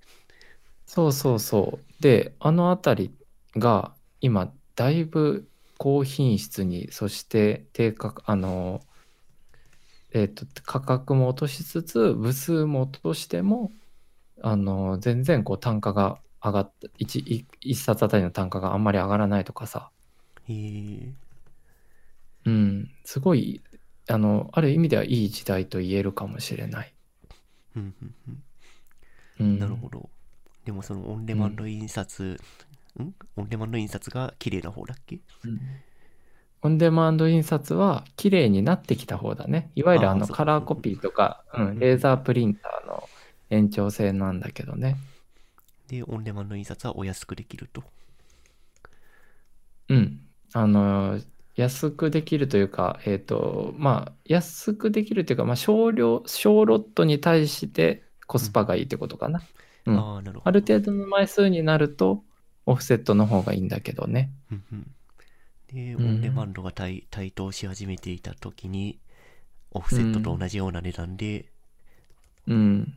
そうそうそう。で、あのあたりが今、だいぶ高品質に、そして低価格、あの、えっと、価格も落としつつ、部数も落としても、あの、全然こう単価が上がった、一一一冊あたりの単価があんまり上がらないとかさ、へえ。うん、すごい、あの、ある意味ではいい時代と言えるかもしれない。うんうんうん。うん、なるほど。でもそのオンデマンド印刷、ん？オンデマンド印刷が綺麗な方だっけ？うんオンデマンド印刷は綺麗になってきた方だね。いわゆるあのカラーコピーとか、うん、レーザープリンターの延長線なんだけどね。で、オンデマンド印刷はお安くできると。うん。あの、安くできるというか、えっ、と、まあ、安くできるというか、まあ、少量、小ロットに対してコスパがいいってことかな。うんああ、なるほど。ある程度の枚数になると、オフセットの方がいいんだけどね。うんうんで、オうんンデマンドが台台頭し始めていた時に、オフセットと同じような値段でうん。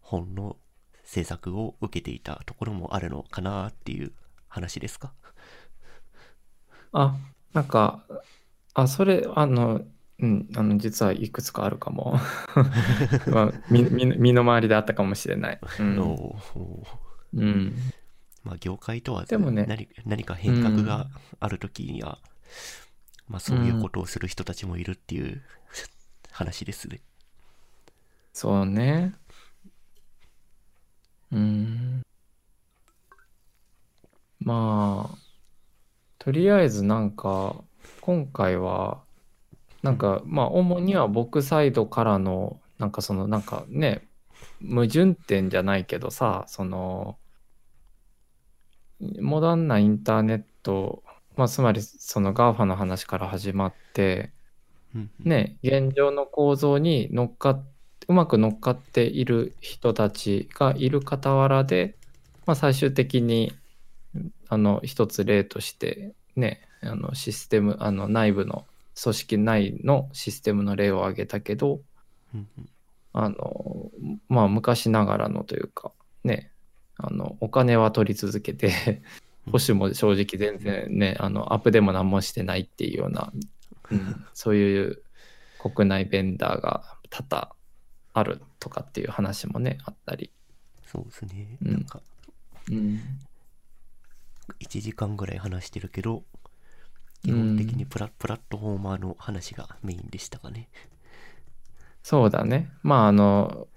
本の制作を受けていたところもあるのかなっていう話ですか？[LAUGHS] あ、なんか、あ、それ、あの、うん、あの、実はいくつかあるかも。[LAUGHS] まあ、身の回りであったかもしれない。うん、まあ、業界とはでもね何何か変革がある時には、まあ、そういうことをする人たちもいるっていう [LAUGHS] 話ですね。そうね。うん。まあ、とりあえずなんか、今回は、なんか、まあ、主には僕サイドからの、なんかその、なんかね、矛盾点じゃないけどさ、その、モダンなインターネット、まあ、つまりその GAFA の話から始まって、うんね、現状の構造に乗っかっうまく乗っかっている人たちがいる傍らで、まあ、最終的にあの一つ例としてねあのシステムあの内部の組織内のシステムの例を挙げたけどうんうん。あのまあ昔ながらのというかねあのお金は取り続けて保守も正直全然ねあのアップでも何もしてないっていうような、うん、そういう国内ベンダーが多々あるとかっていう話もねあったり、そうですね。うん。なんか、うん、1時間ぐらい話してるけど、基本的にプラ,、プラットフォーマーの話がメインでしたかね。そうだね。まああの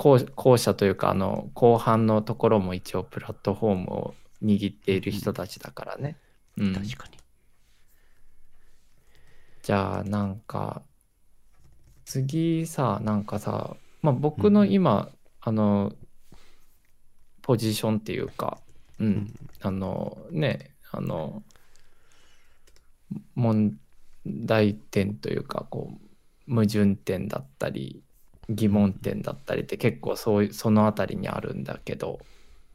後後者というかあの後半のところも一応プラットフォームを握っている人たちだからね、うん、確かに。じゃあなんか次さなんかさまあ僕の今、あのポジションっていうかうん、うん。あのねあの問題点というかこう矛盾点だったり疑問点だったりって結構そういうそのあたりにあるんだけど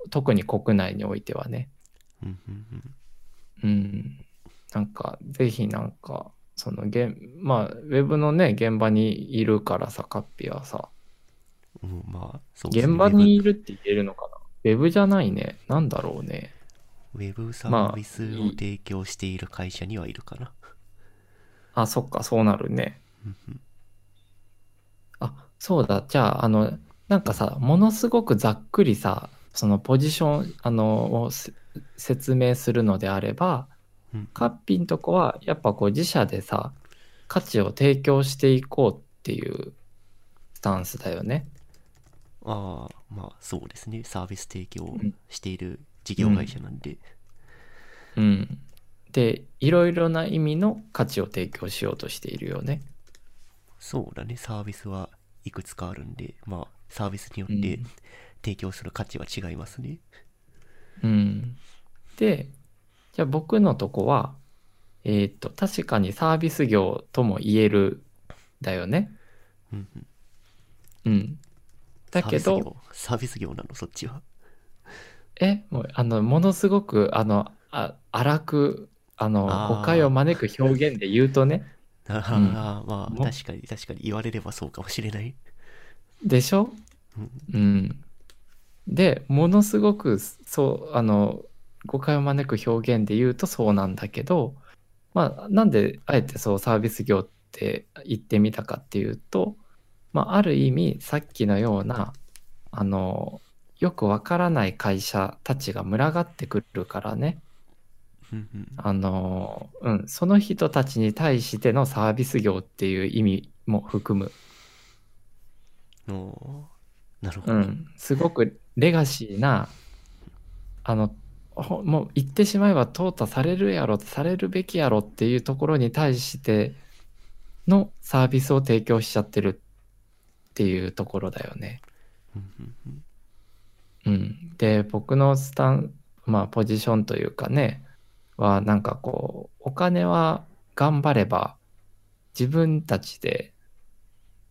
特に国内においてはね。うんなんかぜひなんかその現まあウェブのね現場にいるからさカッピはさ。うん、まあ、ね。現場にいるって言えるのかな。ウェブじゃないね。なんだろうね。ウェブサービスを提供している会社にはいるかな。あそっかそうなるねそうだじゃああのなんかさものすごくざっくりさそのポジションあのをせ説明するのであればうんカッピンとこはやっぱこう自社でさ価値を提供していこうっていうスタンスだよね。ああ、まあそうですね。サービス提供んしている事業会社なんで。うん。でいろいろな意味の価値を提供しようとしているよね。そうだね、サービスはいくつかあるんで、まあ、サービスによってうん提供する価値は違いますね。うん、でじゃあ僕のとこはえっ、と確かにサービス業とも言えるだよね。うんうん。うん、だけどサービス業、なの、そっちは。えもうあのものすごくあのあ荒くあの誤解を招く表現で言うとねああ、[LAUGHS] まあ、も確かに、確かに言われればそうかもしれない。でしょ？うん。うん。でものすごくそうあの誤解を招く表現で言うとそうなんだけどまあなんであえてそうサービス業って言ってみたかっていうと、まあ、ある意味さっきのようなあのよくわからない会社たちが群がってくるからねあの、うん、その人たちに対してのサービス業っていう意味も含む、なるほど。うん、すごくレガシーなあのほもう言ってしまえば淘汰されるやろされるべきやろっていうところに対してのサービスを提供しちゃってるっていうところだよね。うん、で僕のスタンまあポジションというかねはなんかこうお金は頑張れば自分たちで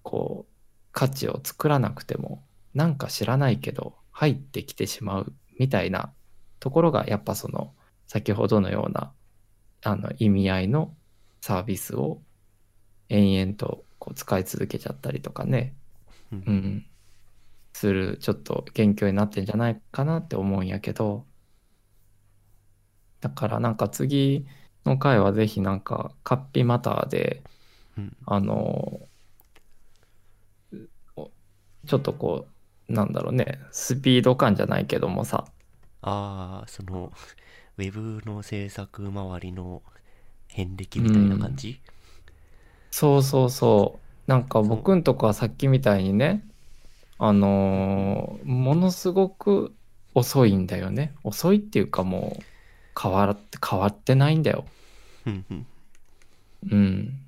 こう価値を作らなくてもなんか知らないけど入ってきてしまうみたいなところがやっぱその先ほどのようなあの意味合いのサービスを延々とこう使い続けちゃったりとかね。うん。うん、するちょっと元凶になってんじゃないかなって思うんやけどだからなんか次の回はぜひなんかカッピマターでうん。あのおちょっとこうなんだろうねスピード感じゃないけどもさ。ああ、その、ウェブの制作周りの遍歴みたいな感じ、そうそうそう。なんか僕んとこはさっきみたいにねあのーものすごく遅いんだよね。遅いっていうかもう変わって変わってないんだよ。うんうん。うん。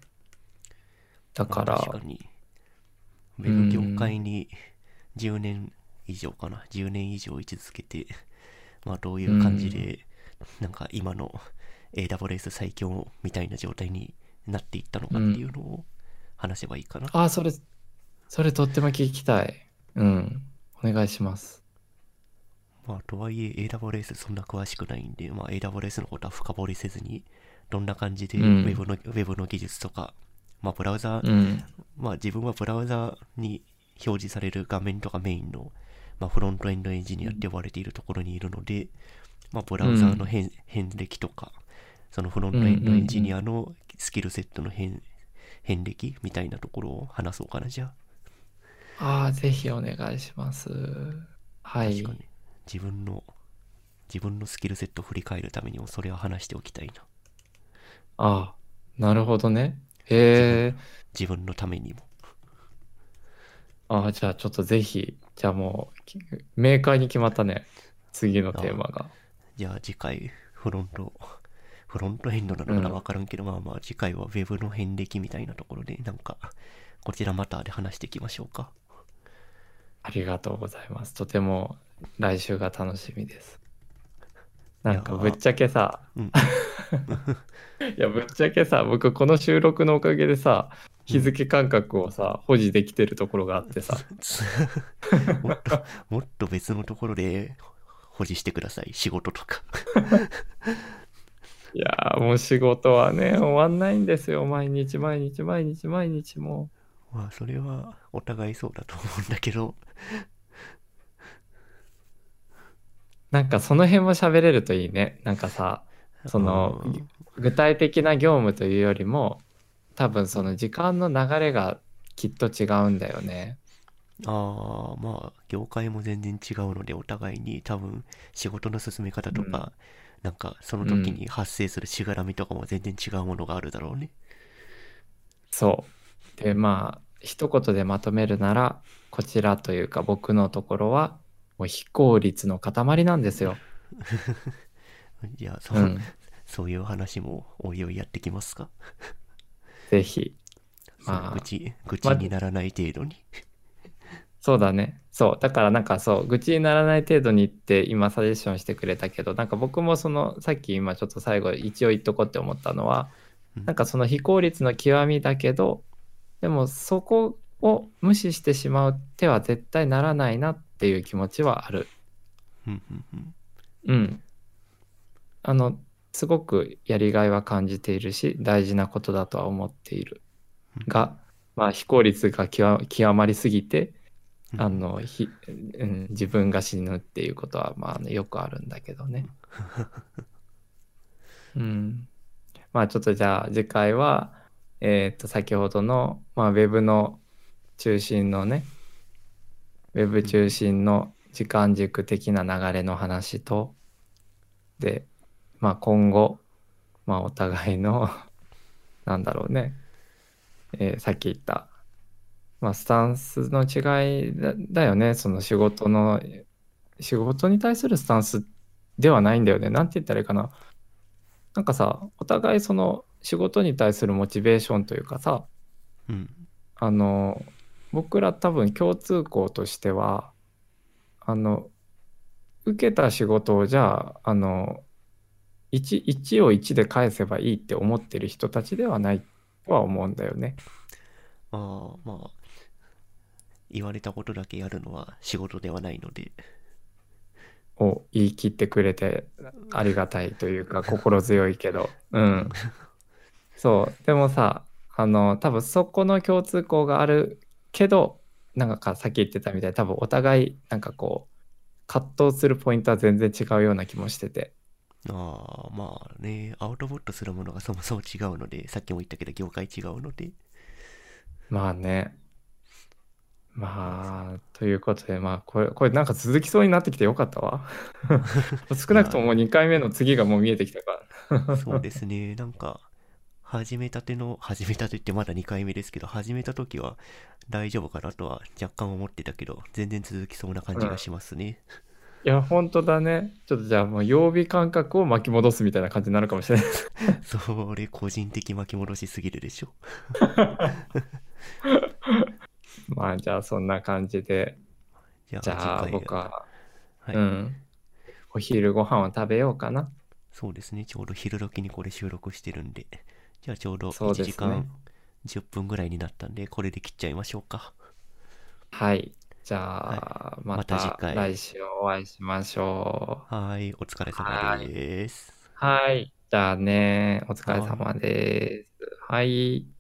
だまあから確かに、ウェブ業界に10年以上かな、10年以上位置づけて、まあどういう感じで、なんか今の AWS 最強みたいな状態になっていったのかっていうのを話せばいいかな。ああそれそれとっても聞きたい。うん。お願いしますまあとはいえ AWS そんな詳しくないんで、まあ AWS のことは深掘りせずに、どんな感じでう Web んの、ウェブの技術とか、まあブラウザうん。まあ自分はブラウザに表示される画面とかメインの、まあ、フロントエンドエンジニアって呼ばれているところにいるので、まあ、ブラウザーの変,、遍歴とか、そのフロントエンドエンジニアのスキルセットの変遍歴みたいなところを話そうかな、じゃあ。ああぜひお願いします。はい。確かに。自分の、自分のスキルセットを振り返るためにもそれは話しておきたいな。ああなるほどねへえ自分のためにも。ああじゃあちょっとぜひじゃあもうき明快に決まったね次のテーマがじゃあ次回、フロント、フロントエンドなのかなうんわからんけど、まあまあ次回は Web の遍歴みたいなところで、なんか、こちらまたで話していきましょうか。ありがとうございます。とても来週が楽しみです。なんかぶっちゃけさ、うん。[LAUGHS] いやぶっちゃけさ、僕この収録のおかげでさ、日付感覚をさ、保持できてるところがあってさ、つもっと、もっと別のところで保持してください。仕事とか。[LAUGHS] いやーもう仕事はね、終わんないんですよ。毎日毎日毎日毎日もまあ、それはお互いそうだと思うんだけど、う。なんかその辺も喋れるといいね。なんかさ、そのうん具体的な業務というよりも、多分その時間の流れがきっと違うんだよね。ああ、まあ、業界も全然違うので、お互いに多分仕事の進め方とか、なんかその時に発生するしがらみとかも全然違うものがあるだろうね。そう。で、まあ、一言でまとめるなら、こちらというか僕のところは、もう非効率の塊なんですよ。[LAUGHS] いや、そうう、ん。そういう話もおいおいやってきますか？ぜひ。まあ愚痴、愚痴にならない程度に。そうだね。そう。だからなんかそう、愚痴にならない程度にって今サジェッションしてくれたけど、なんか僕もその、さっき今ちょっと最後一応言っとこうって思ったのは、うんなんかその非効率の極みだけど、でもそこを無視してしまう手は絶対ならないなっていう気持ちはある。うん。あの、すごくやりがいは感じているし、大事なことだとは思っている。が、まあ非効率が極極まりすぎて、うんあの、ひうん、自分が死ぬっていうことは、まあね、よくあるんだけどね。[LAUGHS] うん。まあちょっとじゃあ次回は、えっと、先ほどの、まあ、ウェブの中心のね、ウェブ中心の時間軸的な流れの話と、で、まあ今後、まあお互いの、[LAUGHS] なんだろうね、えーさっき言った、まあスタンスの違いだだよね、その仕事の、仕事に対するスタンスではないんだよね。なんて言ったらいいかな。なんかさ、お互いその仕事に対するモチベーションというかさ、うんあの、僕ら多分共通項としては、あの、受けた仕事をじゃあ、あの、1、1を1で返せばいいって思ってる人たちではないとは思うんだよね。ああ、まあ、言われたことだけやるのは仕事ではないので、を言い切ってくれてありがたいというか心強いけど。うん。そう。でもさ、あの、多分そこの共通項があるけど、なんかさっき言ってたみたいに多分お互いなんかこう、葛藤するポイントは全然違うような気もしてて。ああ、まあね、アウトプットするものがそもそも違うので、さっきも言ったけど業界違うので、まあね。まあ、ということで、まあ、これ、これなんか続きそうになってきてよかったわ。[LAUGHS] 少なくとも2回目の次がもう見えてきたから。そうですね、なんか、始めたての、始めたてってまだ2回目ですけど、始めた時は大丈夫かなとは若干思ってたけど、全然続きそうな感じがしますね。いや、本当だね。ちょっとじゃあもう曜日感覚を巻き戻すみたいな感じになるかもしれない。[LAUGHS] それ個人的巻き戻しすぎるでしょ。[LAUGHS] まあじゃあそんな感じで、じゃあじゃあ僕は、はい、うん、お昼ご飯を食べようかな。そうですね、ちょうど昼時にこれ収録してるんで、じゃあちょうど1そうですね時間10分ぐらいになったんで、これで切っちゃいましょうか。はい。じゃあ、ままた次た回来週お会いしましょう。はい、お疲れ様です。はい。じゃあね、お疲れ様です。はい。